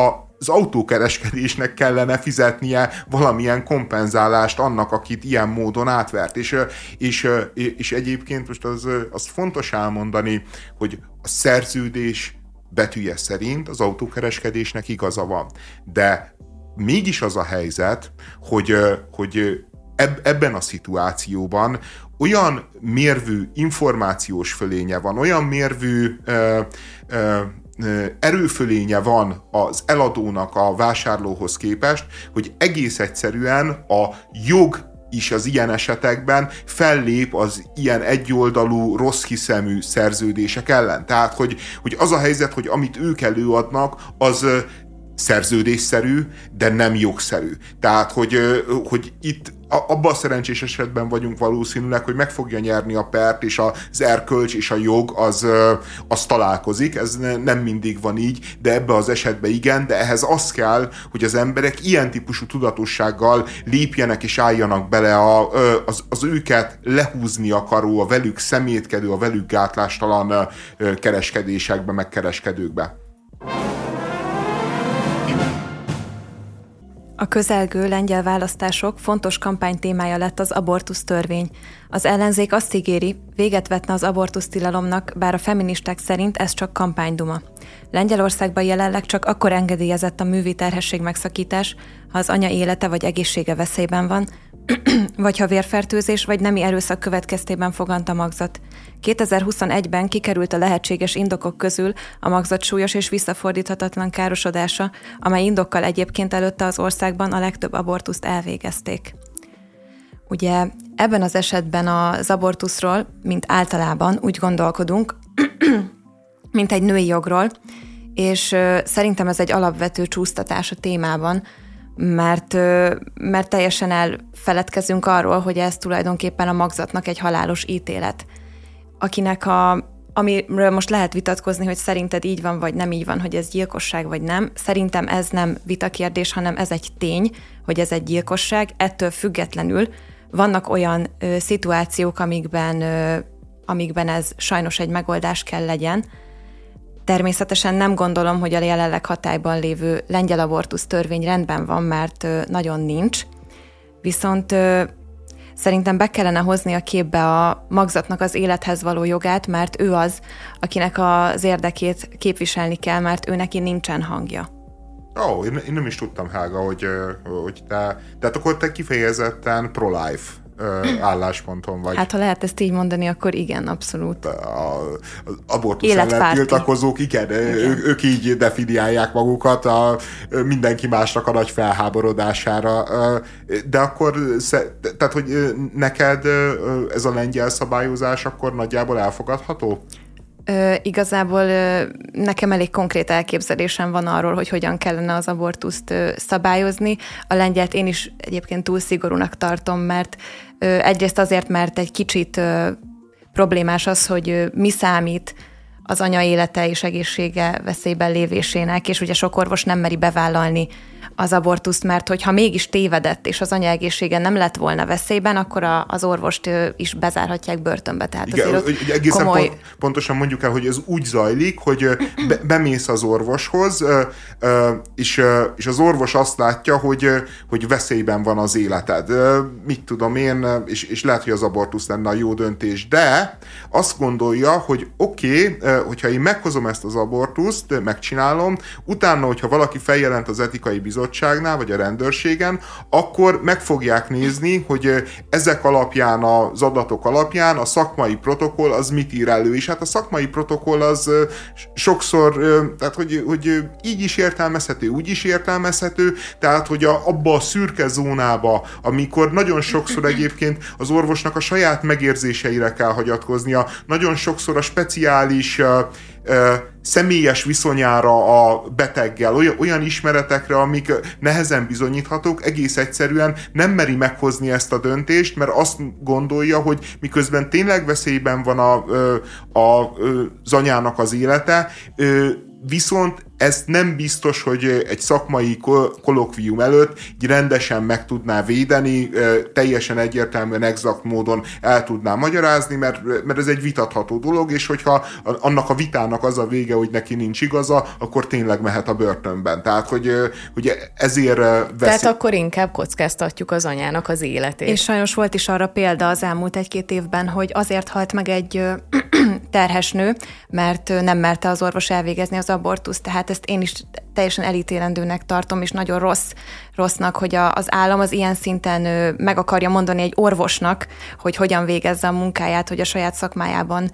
az autókereskedésnek kellene fizetnie valamilyen kompenzálást annak, akit ilyen módon átvert. És, és, és egyébként most az, az fontos elmondani, hogy a szerződés betűje szerint az autókereskedésnek igaza van. De mégis az a helyzet, hogy, hogy ebben a szituációban olyan mérvű információs fölénye van, olyan mérvű ö, ö, erőfölénye van az eladónak a vásárlóhoz képest, hogy egész egyszerűen a jog is az ilyen esetekben fellép az ilyen egyoldalú, rossz hiszemű szerződések ellen. Tehát, hogy, hogy az a helyzet, hogy amit ők előadnak, az szerződésszerű, de nem jogszerű. Tehát, hogy, hogy itt abban a szerencsés esetben vagyunk valószínűleg, hogy meg fogja nyerni a pert, és az erkölcs és a jog az, az találkozik. Ez nem mindig van így, de ebbe az esetben igen, de ehhez az kell, hogy az emberek ilyen típusú tudatossággal lépjenek és álljanak bele a, az, az őket lehúzni akaró, a velük szemétkedő, a velük gátlástalan kereskedésekbe, meg kereskedőkbe. A közelgő lengyel választások fontos kampánytémája lett az abortusz törvény. Az ellenzék azt ígéri, véget vetne az abortusz tilalomnak, bár a feministák szerint ez csak kampányduma. Lengyelországban jelenleg csak akkor engedélyezett a művi terhesség megszakítás, ha az anya élete vagy egészsége veszélyben van, vagy ha vérfertőzés vagy nemi erőszak következtében fogant a magzat. 2021-ben kikerült a lehetséges indokok közül a magzat súlyos és visszafordíthatatlan károsodása, amely indokkal egyébként előtte az országban a legtöbb abortuszt elvégezték. Ugye ebben az esetben az abortuszról, mint általában úgy gondolkodunk, mint egy női jogról, és szerintem ez egy alapvető csúsztatás a témában, mert, mert teljesen elfeledkezünk arról, hogy ez tulajdonképpen a magzatnak egy halálos ítélet, akinek a, amiről most lehet vitatkozni, hogy szerinted így van, vagy nem így van, hogy ez gyilkosság, vagy nem. Szerintem ez nem vitakérdés, hanem ez egy tény, hogy ez egy gyilkosság. Ettől függetlenül vannak olyan ö, szituációk, amikben, ö, amikben ez sajnos egy megoldás kell legyen, Természetesen nem gondolom, hogy a jelenleg hatályban lévő lengyel abortusz törvény rendben van, mert nagyon nincs. Viszont szerintem be kellene hozni a képbe a magzatnak az élethez való jogát, mert ő az, akinek az érdekét képviselni kell, mert ő neki nincsen hangja. Ó, oh, én, én nem is tudtam, Hága, hogy, hogy te, tehát akkor te kifejezetten pro-life állásponton vagy. Hát ha lehet ezt így mondani, akkor igen, abszolút. A, az abortusz ellen tiltakozók, igen, igen. Ők, ők így definiálják magukat a, mindenki másnak a nagy felháborodására. De akkor, tehát hogy neked ez a lengyel szabályozás akkor nagyjából elfogadható? Ö, igazából ö, nekem elég konkrét elképzelésem van arról, hogy hogyan kellene az abortuszt ö, szabályozni. A lengyelt én is egyébként túl szigorúnak tartom, mert ö, egyrészt azért, mert egy kicsit ö, problémás az, hogy ö, mi számít az anya élete és egészsége veszélyben lévésének, és ugye sok orvos nem meri bevállalni az abortuszt, mert hogyha mégis tévedett, és az anya egészsége nem lett volna veszélyben, akkor a, az orvost is bezárhatják börtönbe. Tehát Igen, azért egészen komoly... pont, pontosan mondjuk el, hogy ez úgy zajlik, hogy be, bemész az orvoshoz, és, és az orvos azt látja, hogy, hogy veszélyben van az életed. Mit tudom én, és, és lehet, hogy az abortusz lenne a jó döntés, de azt gondolja, hogy oké, okay, hogyha én meghozom ezt az abortuszt, megcsinálom, utána, hogyha valaki feljelent az etikai bizottságnál, vagy a rendőrségen, akkor meg fogják nézni, hogy ezek alapján, az adatok alapján a szakmai protokoll az mit ír elő, és hát a szakmai protokoll az sokszor, tehát hogy, hogy így is értelmezhető, úgy is értelmezhető, tehát hogy a, abba a szürke zónába, amikor nagyon sokszor egyébként az orvosnak a saját megérzéseire kell hagyatkoznia, nagyon sokszor a speciális személyes viszonyára a beteggel, olyan, olyan ismeretekre, amik nehezen bizonyíthatók, egész egyszerűen nem meri meghozni ezt a döntést, mert azt gondolja, hogy miközben tényleg veszélyben van a, a, a, az anyának az élete, viszont ezt nem biztos, hogy egy szakmai kolokvium előtt így rendesen meg tudná védeni, teljesen egyértelműen, exakt módon el tudná magyarázni, mert, mert ez egy vitatható dolog, és hogyha annak a vitának az a vége, hogy neki nincs igaza, akkor tényleg mehet a börtönben. Tehát, hogy, hogy ezért veszi... Tehát akkor inkább kockáztatjuk az anyának az életét. És sajnos volt is arra példa az elmúlt egy-két évben, hogy azért halt meg egy terhes nő, mert nem merte az orvos elvégezni az abortuszt, tehát ezt én is teljesen elítélendőnek tartom, és nagyon rossz, rossznak, hogy a, az állam az ilyen szinten meg akarja mondani egy orvosnak, hogy hogyan végezze a munkáját, hogy a saját szakmájában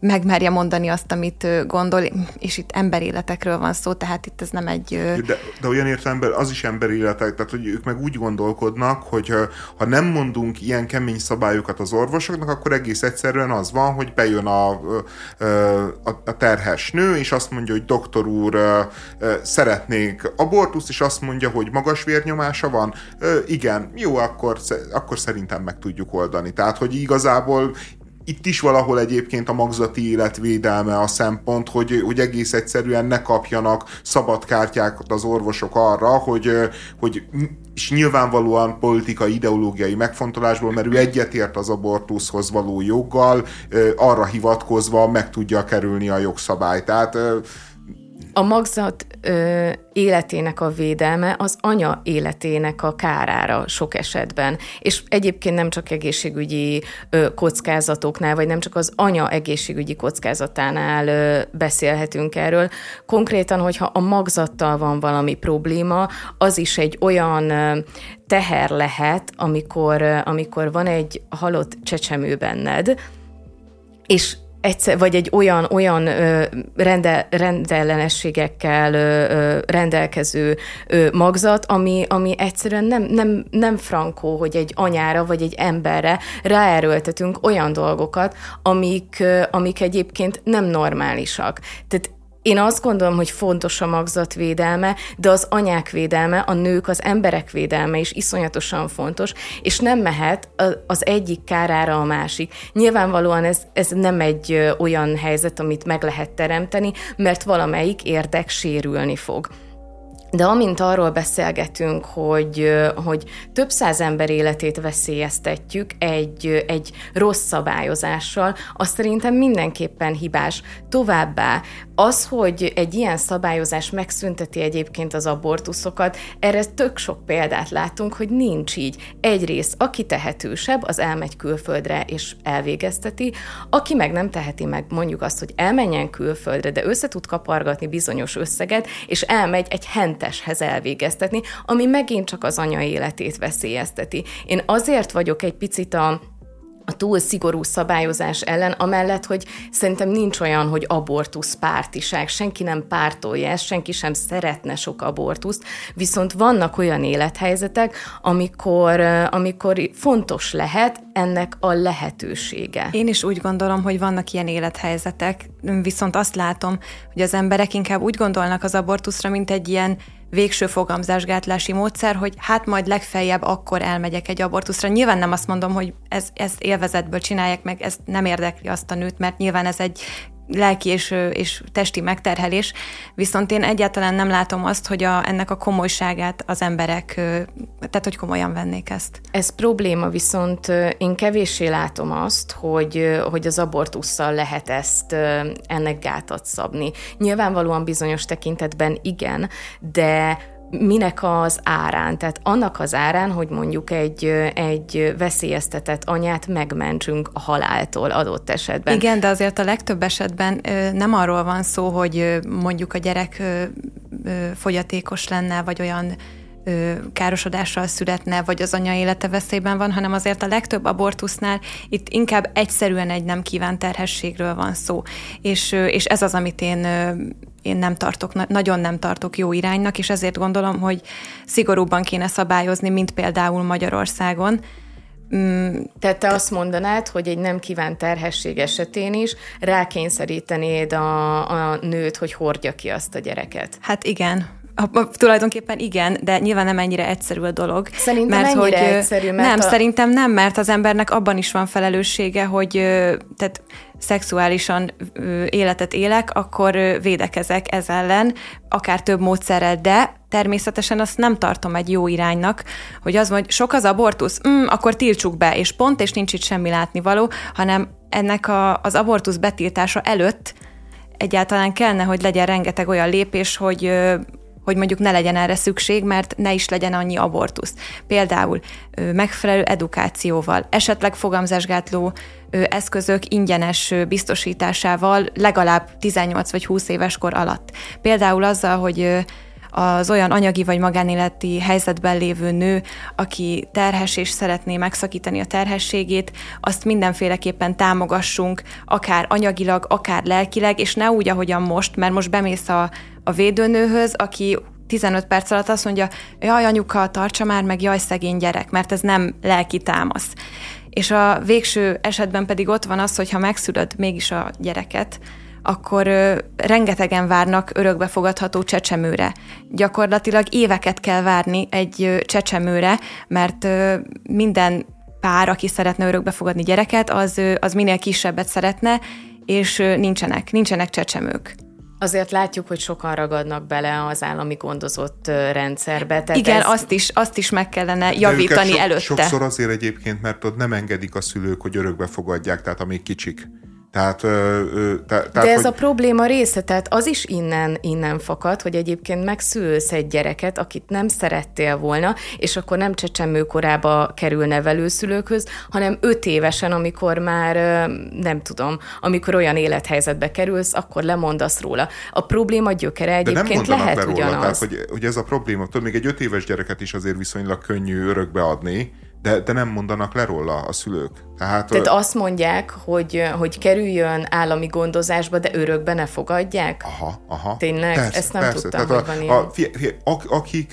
megmerje mondani azt, amit gondol, és itt emberéletekről van szó, tehát itt ez nem egy... De, de olyan értelemben az is emberéletek, tehát hogy ők meg úgy gondolkodnak, hogy ha nem mondunk ilyen kemény szabályokat az orvosoknak, akkor egész egyszerűen az van, hogy bejön a, a, a terhes nő, és azt mondja, hogy doktor úr, szeretnék abortuszt, és azt mondja, hogy magas vérnyomása van. Igen, jó, akkor, akkor szerintem meg tudjuk oldani. Tehát, hogy igazából itt is valahol egyébként a magzati életvédelme a szempont, hogy, hogy egész egyszerűen ne kapjanak szabad kártyákat az orvosok arra, hogy, hogy és nyilvánvalóan politikai, ideológiai megfontolásból, mert ő egyetért az abortuszhoz való joggal, arra hivatkozva meg tudja kerülni a jogszabályt. Tehát a magzat ö, életének a védelme az anya életének a kárára sok esetben. És egyébként nem csak egészségügyi ö, kockázatoknál, vagy nem csak az anya egészségügyi kockázatánál ö, beszélhetünk erről. Konkrétan, hogyha a magzattal van valami probléma, az is egy olyan ö, teher lehet, amikor, ö, amikor van egy halott csecsemő benned, és egyszer, vagy egy olyan, olyan rende, rendellenességekkel rendelkező magzat, ami, ami egyszerűen nem, nem, nem frankó, hogy egy anyára vagy egy emberre ráerőltetünk olyan dolgokat, amik, amik egyébként nem normálisak. Tehát én azt gondolom, hogy fontos a magzatvédelme, de az anyák védelme, a nők, az emberek védelme is iszonyatosan fontos, és nem mehet az egyik kárára a másik. Nyilvánvalóan ez, ez nem egy olyan helyzet, amit meg lehet teremteni, mert valamelyik érdek sérülni fog. De amint arról beszélgetünk, hogy, hogy több száz ember életét veszélyeztetjük egy, egy rossz szabályozással, azt szerintem mindenképpen hibás. Továbbá az, hogy egy ilyen szabályozás megszünteti egyébként az abortuszokat, erre tök sok példát látunk, hogy nincs így. Egyrészt, aki tehetősebb, az elmegy külföldre és elvégezteti, aki meg nem teheti meg mondjuk azt, hogy elmenjen külföldre, de össze tud kapargatni bizonyos összeget, és elmegy egy henteshez elvégeztetni, ami megint csak az anya életét veszélyezteti. Én azért vagyok egy picit a a túl szigorú szabályozás ellen, amellett, hogy szerintem nincs olyan, hogy abortusz pártiság, senki nem pártolja ezt, senki sem szeretne sok abortuszt, viszont vannak olyan élethelyzetek, amikor, amikor fontos lehet ennek a lehetősége. Én is úgy gondolom, hogy vannak ilyen élethelyzetek, viszont azt látom, hogy az emberek inkább úgy gondolnak az abortuszra, mint egy ilyen végső fogamzásgátlási módszer, hogy hát majd legfeljebb akkor elmegyek egy abortuszra. Nyilván nem azt mondom, hogy ez, ezt élvezetből csinálják meg, ez nem érdekli azt a nőt, mert nyilván ez egy lelki és, és testi megterhelés, viszont én egyáltalán nem látom azt, hogy a, ennek a komolyságát az emberek, tehát hogy komolyan vennék ezt. Ez probléma, viszont én kevéssé látom azt, hogy, hogy az abortussal lehet ezt ennek gátat szabni. Nyilvánvalóan bizonyos tekintetben igen, de minek az árán, tehát annak az árán, hogy mondjuk egy, egy veszélyeztetett anyát megmentsünk a haláltól adott esetben. Igen, de azért a legtöbb esetben nem arról van szó, hogy mondjuk a gyerek fogyatékos lenne, vagy olyan károsodással születne, vagy az anya élete veszélyben van, hanem azért a legtöbb abortusznál itt inkább egyszerűen egy nem kívánt terhességről van szó. És, és ez az, amit én én nem tartok, nagyon nem tartok jó iránynak, és ezért gondolom, hogy szigorúbban kéne szabályozni, mint például Magyarországon. Mm, Tehát te, te azt mondanád, hogy egy nem kívánt terhesség esetén is rákényszerítenéd a, a nőt, hogy hordja ki azt a gyereket. Hát igen, tulajdonképpen igen, de nyilván nem ennyire egyszerű a dolog. Szerintem mert hogy, egyszerű, mert Nem, a... szerintem nem, mert az embernek abban is van felelőssége, hogy tehát szexuálisan életet élek, akkor védekezek ez ellen, akár több módszerrel, de természetesen azt nem tartom egy jó iránynak, hogy az hogy sok az abortusz, mm, akkor tiltsuk be, és pont, és nincs itt semmi látnivaló, hanem ennek a, az abortusz betiltása előtt egyáltalán kellene, hogy legyen rengeteg olyan lépés, hogy hogy mondjuk ne legyen erre szükség, mert ne is legyen annyi abortusz. Például megfelelő edukációval, esetleg fogamzásgátló eszközök ingyenes biztosításával legalább 18 vagy 20 éves kor alatt. Például azzal, hogy az olyan anyagi vagy magánéleti helyzetben lévő nő, aki terhes és szeretné megszakítani a terhességét, azt mindenféleképpen támogassunk, akár anyagilag, akár lelkileg, és ne úgy, ahogyan most, mert most bemész a, a védőnőhöz, aki 15 perc alatt azt mondja, jaj, anyuka, tartsa már meg, jaj, szegény gyerek, mert ez nem lelki támasz. És a végső esetben pedig ott van az, hogy ha megszülöd mégis a gyereket, akkor ö, rengetegen várnak örökbefogadható csecsemőre. Gyakorlatilag éveket kell várni egy ö, csecsemőre, mert ö, minden pár, aki szeretne örökbefogadni gyereket, az, ö, az minél kisebbet szeretne, és ö, nincsenek, nincsenek csecsemők. Azért látjuk, hogy sokan ragadnak bele az állami gondozott rendszerbe. Tehát Igen, ez... azt, is, azt is meg kellene javítani so, előtte. Sokszor azért egyébként, mert ott nem engedik a szülők, hogy örökbe fogadják, tehát amíg kicsik. Tehát, te, tehát, De ez hogy... a probléma része, tehát az is innen, innen fakad, hogy egyébként megszülsz egy gyereket, akit nem szerettél volna, és akkor nem csecsemőkorába kerül nevelőszülőkhöz, hanem öt évesen, amikor már nem tudom, amikor olyan élethelyzetbe kerülsz, akkor lemondasz róla. A probléma gyökere egyébként De nem lehet róla, ugyanaz. Tehát, hogy, hogy ez a probléma, tudod, még egy öt éves gyereket is azért viszonylag könnyű örökbe adni, de, de nem mondanak le róla a szülők. Tehát, Tehát azt mondják, hogy, hogy kerüljön állami gondozásba, de örökbe ne fogadják? Aha, aha. Tényleg? Persze, Ezt nem persze. tudtam, tehát hogy a, van ilyen. A, fie, fie, akik,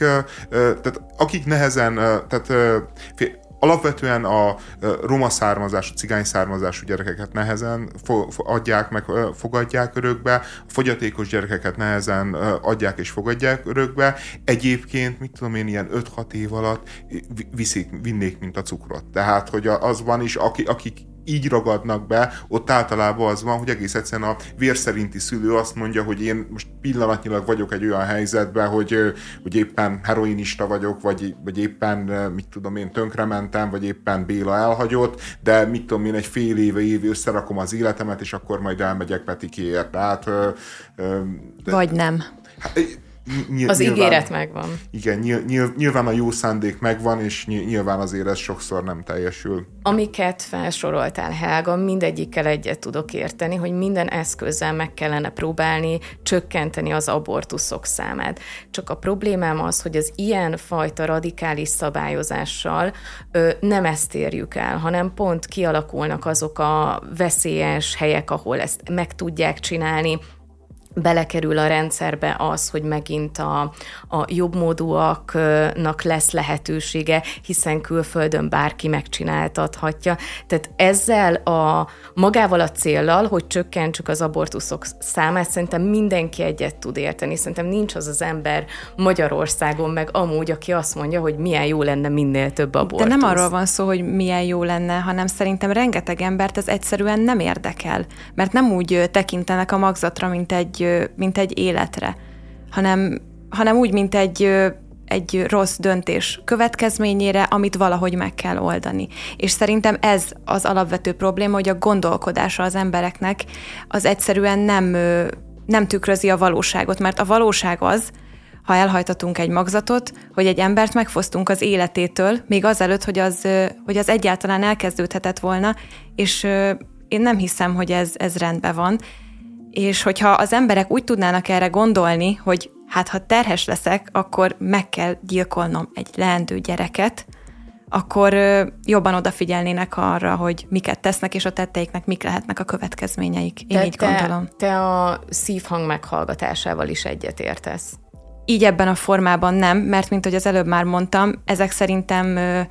tehát akik nehezen, tehát alapvetően a roma származású, cigány származású gyerekeket nehezen adják meg, fogadják örökbe, a fogyatékos gyerekeket nehezen adják és fogadják örökbe. Egyébként, mit tudom én, ilyen 5-6 év alatt viszik, vinnék, mint a cukrot. Tehát, hogy az van is, akik így ragadnak be, ott általában az van, hogy egész egyszerűen a vérszerinti szülő azt mondja, hogy én most pillanatnyilag vagyok egy olyan helyzetben, hogy, hogy éppen heroinista vagyok, vagy, vagy éppen, mit tudom én, tönkrementem, vagy éppen Béla elhagyott, de mit tudom én, egy fél éve, év összerakom az életemet, és akkor majd elmegyek Petikéért. Tehát, vagy nem. Hát, Nyilván, az ígéret megvan. Igen, nyilván a jó szándék megvan, és nyilván azért ez sokszor nem teljesül. Amiket felsoroltál, Helga, mindegyikkel egyet tudok érteni, hogy minden eszközzel meg kellene próbálni csökkenteni az abortuszok számát. Csak a problémám az, hogy az ilyen fajta radikális szabályozással ö, nem ezt érjük el, hanem pont kialakulnak azok a veszélyes helyek, ahol ezt meg tudják csinálni, belekerül a rendszerbe az, hogy megint a, a jobbmódúaknak lesz lehetősége, hiszen külföldön bárki megcsináltathatja. Tehát ezzel a magával a céllal, hogy csökkentsük az abortuszok számát, szerintem mindenki egyet tud érteni. Szerintem nincs az az ember Magyarországon meg amúgy, aki azt mondja, hogy milyen jó lenne minél több abortusz. De nem arról van szó, hogy milyen jó lenne, hanem szerintem rengeteg embert ez egyszerűen nem érdekel, mert nem úgy tekintenek a magzatra, mint egy mint egy életre, hanem, hanem úgy, mint egy, egy rossz döntés következményére, amit valahogy meg kell oldani. És szerintem ez az alapvető probléma, hogy a gondolkodása az embereknek az egyszerűen nem, nem tükrözi a valóságot, mert a valóság az, ha elhajtatunk egy magzatot, hogy egy embert megfosztunk az életétől, még azelőtt, hogy az, hogy az egyáltalán elkezdődhetett volna, és én nem hiszem, hogy ez, ez rendben van. És hogyha az emberek úgy tudnának erre gondolni, hogy hát ha terhes leszek, akkor meg kell gyilkolnom egy leendő gyereket, akkor jobban odafigyelnének arra, hogy miket tesznek, és a tetteiknek mik lehetnek a következményeik. Én Te, így gondolom. Te a szívhang meghallgatásával is egyetértesz. Így ebben a formában nem, mert mint hogy az előbb már mondtam, ezek szerintem ö,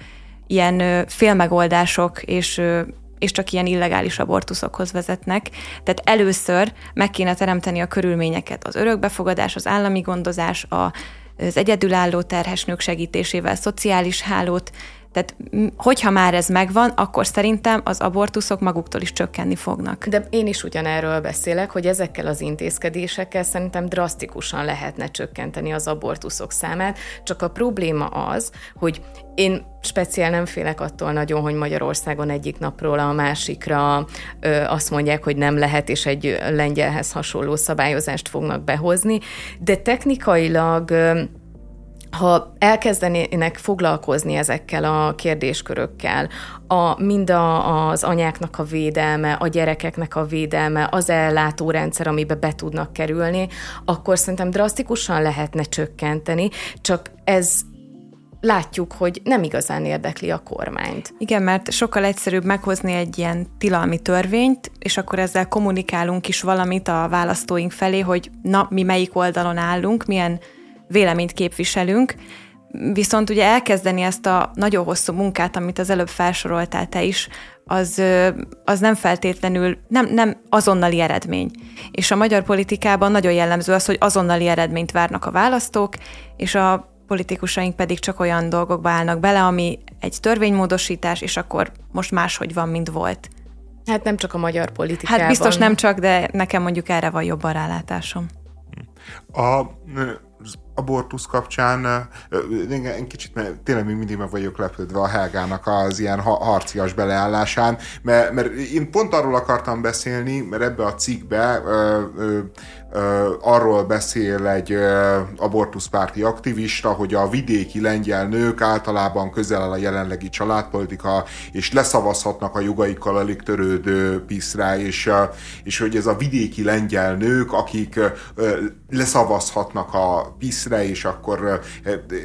ilyen ö, félmegoldások és ö, és csak ilyen illegális abortuszokhoz vezetnek. Tehát először meg kéne teremteni a körülményeket, az örökbefogadás, az állami gondozás, a, az egyedülálló terhesnők segítésével, szociális hálót, tehát hogyha már ez megvan, akkor szerintem az abortuszok maguktól is csökkenni fognak. De én is ugyanerről beszélek, hogy ezekkel az intézkedésekkel szerintem drasztikusan lehetne csökkenteni az abortuszok számát, csak a probléma az, hogy én speciál nem félek attól nagyon, hogy Magyarországon egyik napról a másikra ö, azt mondják, hogy nem lehet, és egy lengyelhez hasonló szabályozást fognak behozni, de technikailag ö, ha elkezdenének foglalkozni ezekkel a kérdéskörökkel, a, mind a, az anyáknak a védelme, a gyerekeknek a védelme, az ellátórendszer, amibe be tudnak kerülni, akkor szerintem drasztikusan lehetne csökkenteni, csak ez látjuk, hogy nem igazán érdekli a kormányt. Igen, mert sokkal egyszerűbb meghozni egy ilyen tilalmi törvényt, és akkor ezzel kommunikálunk is valamit a választóink felé, hogy na, mi melyik oldalon állunk, milyen véleményt képviselünk, viszont ugye elkezdeni ezt a nagyon hosszú munkát, amit az előbb felsoroltál te is, az, az nem feltétlenül, nem, nem azonnali eredmény. És a magyar politikában nagyon jellemző az, hogy azonnali eredményt várnak a választók, és a politikusaink pedig csak olyan dolgokba állnak bele, ami egy törvénymódosítás, és akkor most máshogy van, mint volt. Hát nem csak a magyar politikában. Hát biztos nem csak, de nekem mondjuk erre van jobban rálátásom. A abortusz kapcsán én kicsit mert tényleg még mindig meg vagyok lepődve a Helgának az ilyen harcias beleállásán, mert, mert én pont arról akartam beszélni, mert ebbe a cikkbe ö, ö, arról beszél egy abortuszpárti aktivista, hogy a vidéki lengyel nők általában közel áll a jelenlegi családpolitika, és leszavazhatnak a jogaikkal alig törődő piszre, és, és hogy ez a vidéki lengyel nők, akik leszavazhatnak a piszre, és akkor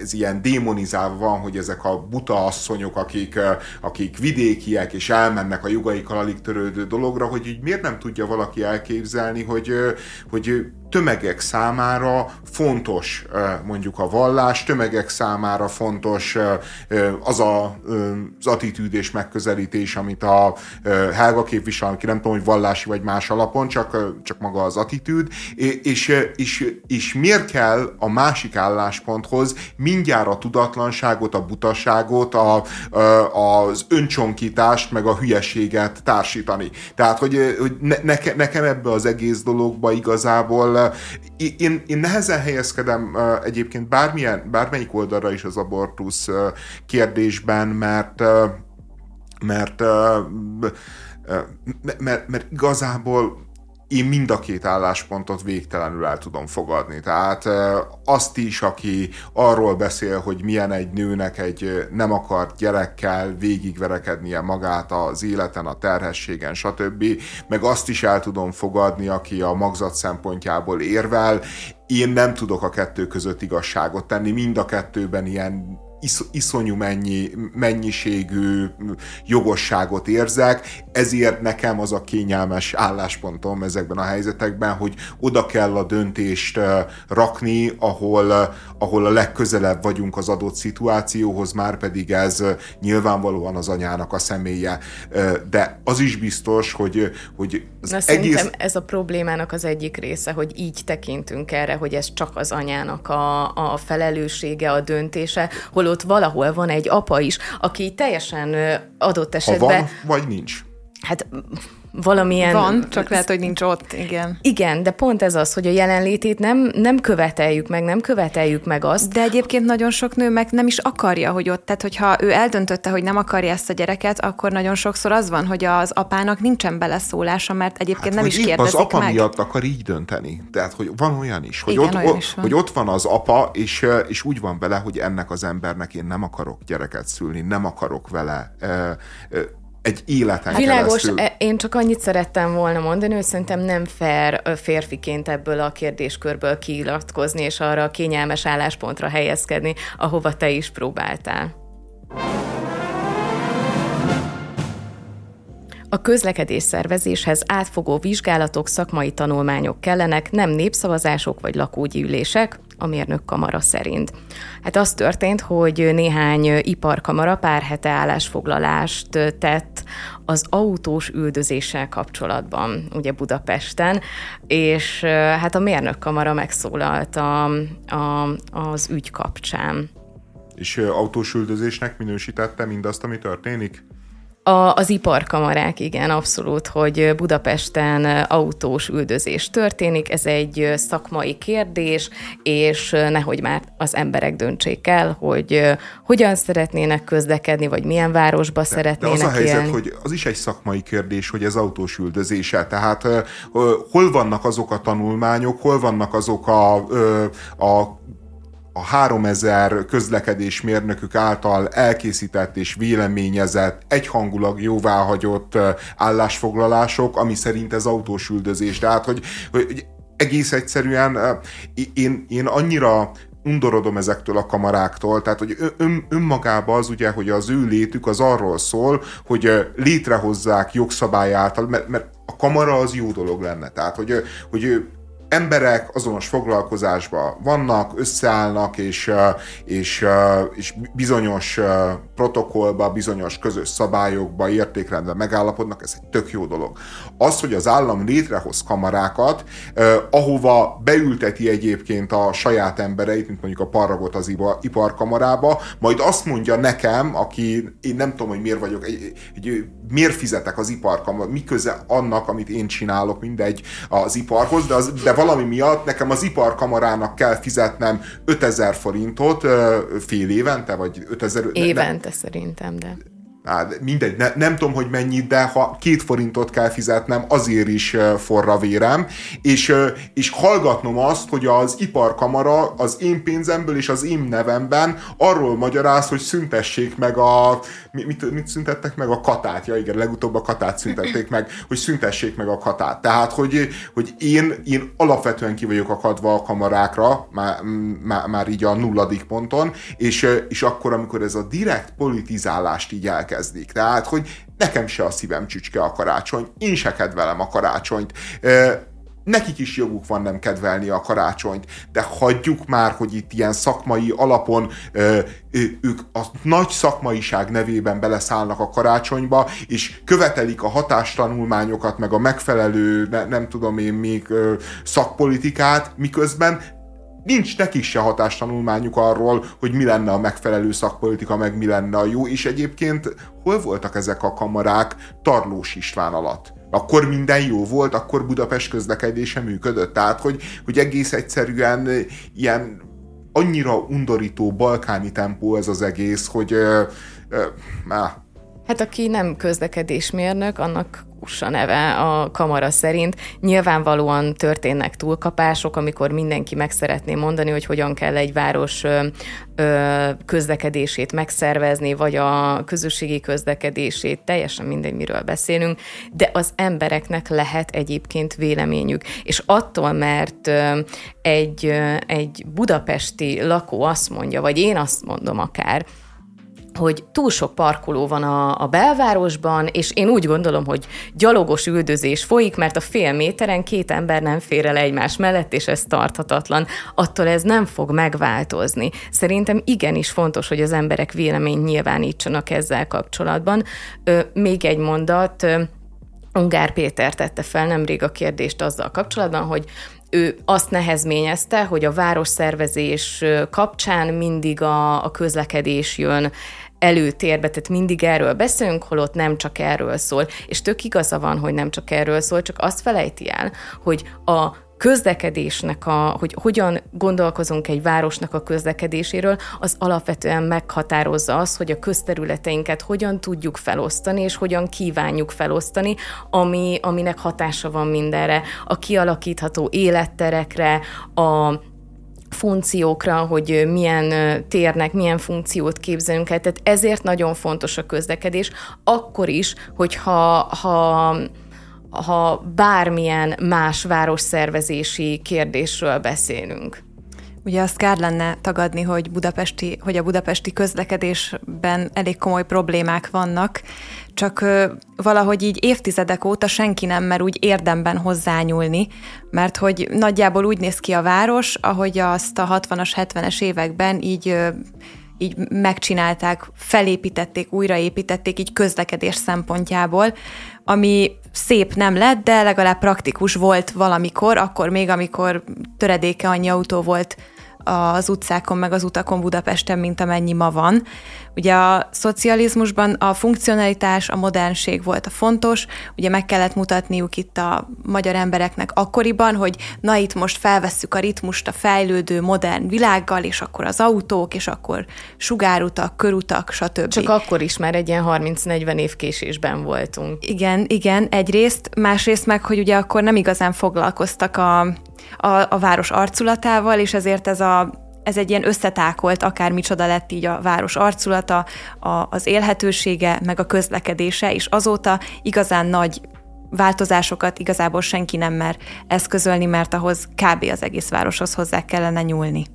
ez ilyen démonizálva van, hogy ezek a buta asszonyok, akik, akik vidékiek, és elmennek a jogaikkal alig törődő dologra, hogy így miért nem tudja valaki elképzelni, hogy, hogy to tömegek számára fontos mondjuk a vallás, tömegek számára fontos az a, az attitűd és megközelítés, amit a Helga képvisel, aki nem tudom, hogy vallási vagy más alapon, csak, csak maga az attitűd, és, és, és miért kell a másik állásponthoz mindjárt a tudatlanságot, a butaságot, a, az öncsonkítást, meg a hülyeséget társítani. Tehát, hogy, hogy ne, nekem ebbe az egész dologba igazából én, én nehezen helyezkedem egyébként bármilyen, bármelyik oldalra is az abortusz kérdésben, mert mert, mert, mert igazából én mind a két álláspontot végtelenül el tudom fogadni. Tehát azt is, aki arról beszél, hogy milyen egy nőnek egy nem akart gyerekkel végigverekednie magát az életen, a terhességen, stb. Meg azt is el tudom fogadni, aki a magzat szempontjából érvel. Én nem tudok a kettő között igazságot tenni, mind a kettőben ilyen isz, iszonyú mennyi, mennyiségű jogosságot érzek, ezért nekem az a kényelmes álláspontom ezekben a helyzetekben, hogy oda kell a döntést rakni, ahol, ahol a legközelebb vagyunk az adott szituációhoz, már pedig ez nyilvánvalóan az anyának a személye. De az is biztos, hogy, hogy az Na, egész... ez a problémának az egyik része, hogy így tekintünk erre, hogy ez csak az anyának a, a felelőssége, a döntése, hol holott valahol van egy apa is, aki teljesen adott esetben... Ha van, vagy nincs. Hát valamilyen... Van, csak lehet, hogy nincs ott, igen. Igen, de pont ez az, hogy a jelenlétét nem, nem követeljük meg, nem követeljük meg azt. De egyébként nagyon sok nő meg nem is akarja, hogy ott, tehát hogyha ő eldöntötte, hogy nem akarja ezt a gyereket, akkor nagyon sokszor az van, hogy az apának nincsen beleszólása, mert egyébként hát, nem is kérdezik az apa meg. miatt akar így dönteni. Tehát, hogy van olyan is, hogy, Igen, ott, olyan is van. hogy ott van az apa, és, és úgy van vele, hogy ennek az embernek én nem akarok gyereket szülni, nem akarok vele egy életen Világos, keresztül. E, én csak annyit szerettem volna mondani, hogy szerintem nem fair férfiként ebből a kérdéskörből kiiratkozni, és arra a kényelmes álláspontra helyezkedni, ahova te is próbáltál. A közlekedés szervezéshez átfogó vizsgálatok, szakmai tanulmányok kellenek, nem népszavazások vagy lakógyűlések, a mérnök kamara szerint. Hát az történt, hogy néhány iparkamara pár hete állásfoglalást tett az autós üldözéssel kapcsolatban, ugye Budapesten, és hát a mérnök kamara megszólalt a, a, az ügy kapcsán. És autós üldözésnek minősítette mindazt, ami történik? A, az iparkamarák, igen, abszolút, hogy Budapesten autós üldözés történik, ez egy szakmai kérdés, és nehogy már az emberek döntsék el, hogy hogyan szeretnének közlekedni, vagy milyen városba de, szeretnének de az a helyzet, élni. hogy az is egy szakmai kérdés, hogy ez autós üldözése. Tehát hol vannak azok a tanulmányok, hol vannak azok a, a a 3000 közlekedésmérnökük által elkészített és véleményezett, egyhangulag jóváhagyott állásfoglalások, ami szerint ez autós üldözés. Tehát, hogy, hogy egész egyszerűen én, én annyira undorodom ezektől a kamaráktól, tehát hogy ön, önmagában az ugye, hogy az ő létük az arról szól, hogy létrehozzák jogszabály által, mert, mert a kamara az jó dolog lenne. Tehát, hogy, hogy emberek azonos foglalkozásban vannak, összeállnak, és, és, és bizonyos protokollba, bizonyos közös szabályokba, értékrendben megállapodnak, ez egy tök jó dolog. Az, hogy az állam létrehoz kamarákat, ahova beülteti egyébként a saját embereit, mint mondjuk a parragot az iparkamarába, majd azt mondja nekem, aki én nem tudom, hogy miért vagyok, egy, egy, miért fizetek az iparkamarába, mi köze annak, amit én csinálok, mindegy az iparhoz, de, az, de valami miatt nekem az iparkamarának kell fizetnem 5000 forintot fél évente, vagy 5000... Évente szerintem, de hát mindegy, ne, nem tudom, hogy mennyit, de ha két forintot kell fizetnem, azért is forra vérem, és, és hallgatnom azt, hogy az iparkamara az én pénzemből és az én nevemben arról magyaráz, hogy szüntessék meg a, mit, mit szüntettek meg? A katát, ja igen, legutóbb a katát szüntették meg, hogy szüntessék meg a katát. Tehát, hogy, hogy én, én alapvetően ki vagyok akadva a kamarákra, már, már, már így a nulladik ponton, és, és akkor, amikor ez a direkt politizálást így elkezd, elkezdik. Tehát, hogy nekem se a szívem csücske a karácsony, én se kedvelem a karácsonyt. nekik is joguk van nem kedvelni a karácsonyt, de hagyjuk már, hogy itt ilyen szakmai alapon ők a nagy szakmaiság nevében beleszállnak a karácsonyba, és követelik a hatástanulmányokat, meg a megfelelő, ne, nem tudom én még szakpolitikát, miközben nincs nekik se hatástanulmányuk arról, hogy mi lenne a megfelelő szakpolitika, meg mi lenne a jó, és egyébként hol voltak ezek a kamarák Tarlós István alatt? akkor minden jó volt, akkor Budapest közlekedése működött. Tehát, hogy, hogy egész egyszerűen ilyen annyira undorító balkáni tempó ez az egész, hogy uh, uh, Hát aki nem közlekedésmérnök, annak Ussa neve a kamara szerint. Nyilvánvalóan történnek túlkapások, amikor mindenki meg szeretné mondani, hogy hogyan kell egy város közlekedését megszervezni, vagy a közösségi közlekedését, teljesen mindegy, miről beszélünk, de az embereknek lehet egyébként véleményük. És attól, mert egy, egy budapesti lakó azt mondja, vagy én azt mondom akár, hogy túl sok parkoló van a, a belvárosban, és én úgy gondolom, hogy gyalogos üldözés folyik, mert a fél méteren két ember nem fér el egymás mellett, és ez tarthatatlan. Attól ez nem fog megváltozni. Szerintem igenis fontos, hogy az emberek véleményt nyilvánítsanak ezzel kapcsolatban. Ö, még egy mondat, ö, Ungár Péter tette fel nemrég a kérdést azzal kapcsolatban, hogy ő azt nehezményezte, hogy a városszervezés kapcsán mindig a, a közlekedés jön előtérbe, tehát mindig erről beszélünk, holott nem csak erről szól. És tök igaza van, hogy nem csak erről szól, csak azt felejti el, hogy a közlekedésnek, a, hogy hogyan gondolkozunk egy városnak a közlekedéséről, az alapvetően meghatározza az, hogy a közterületeinket hogyan tudjuk felosztani, és hogyan kívánjuk felosztani, ami, aminek hatása van mindenre, a kialakítható életterekre, a funkciókra, hogy milyen térnek, milyen funkciót képzelünk el. Tehát ezért nagyon fontos a közlekedés, akkor is, hogyha ha, ha bármilyen más városszervezési kérdésről beszélünk. Ugye azt kár lenne tagadni, hogy, budapesti, hogy a budapesti közlekedésben elég komoly problémák vannak, csak valahogy így évtizedek óta senki nem mer úgy érdemben hozzányúlni, mert hogy nagyjából úgy néz ki a város, ahogy azt a 60-as, 70-es években így így megcsinálták, felépítették, újraépítették így közlekedés szempontjából, ami szép nem lett, de legalább praktikus volt valamikor, akkor még, amikor töredéke annyi autó volt az utcákon, meg az utakon Budapesten, mint amennyi ma van. Ugye a szocializmusban a funkcionalitás, a modernség volt a fontos, ugye meg kellett mutatniuk itt a magyar embereknek akkoriban, hogy na itt most felvesszük a ritmust a fejlődő modern világgal, és akkor az autók, és akkor sugárutak, körutak, stb. Csak akkor is már egy ilyen 30-40 év késésben voltunk. Igen, igen, egyrészt, másrészt meg, hogy ugye akkor nem igazán foglalkoztak a, a, a város arculatával, és ezért ez a ez egy ilyen összetákolt, akár micsoda lett így a város arculata, a, az élhetősége, meg a közlekedése, és azóta igazán nagy változásokat igazából senki nem mer eszközölni, mert ahhoz kb. az egész városhoz hozzá kellene nyúlni.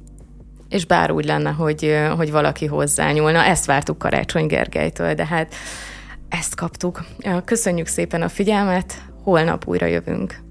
És bár úgy lenne, hogy, hogy valaki hozzányúlna, ezt vártuk Karácsony Gergelytől, de hát ezt kaptuk. Köszönjük szépen a figyelmet, holnap újra jövünk.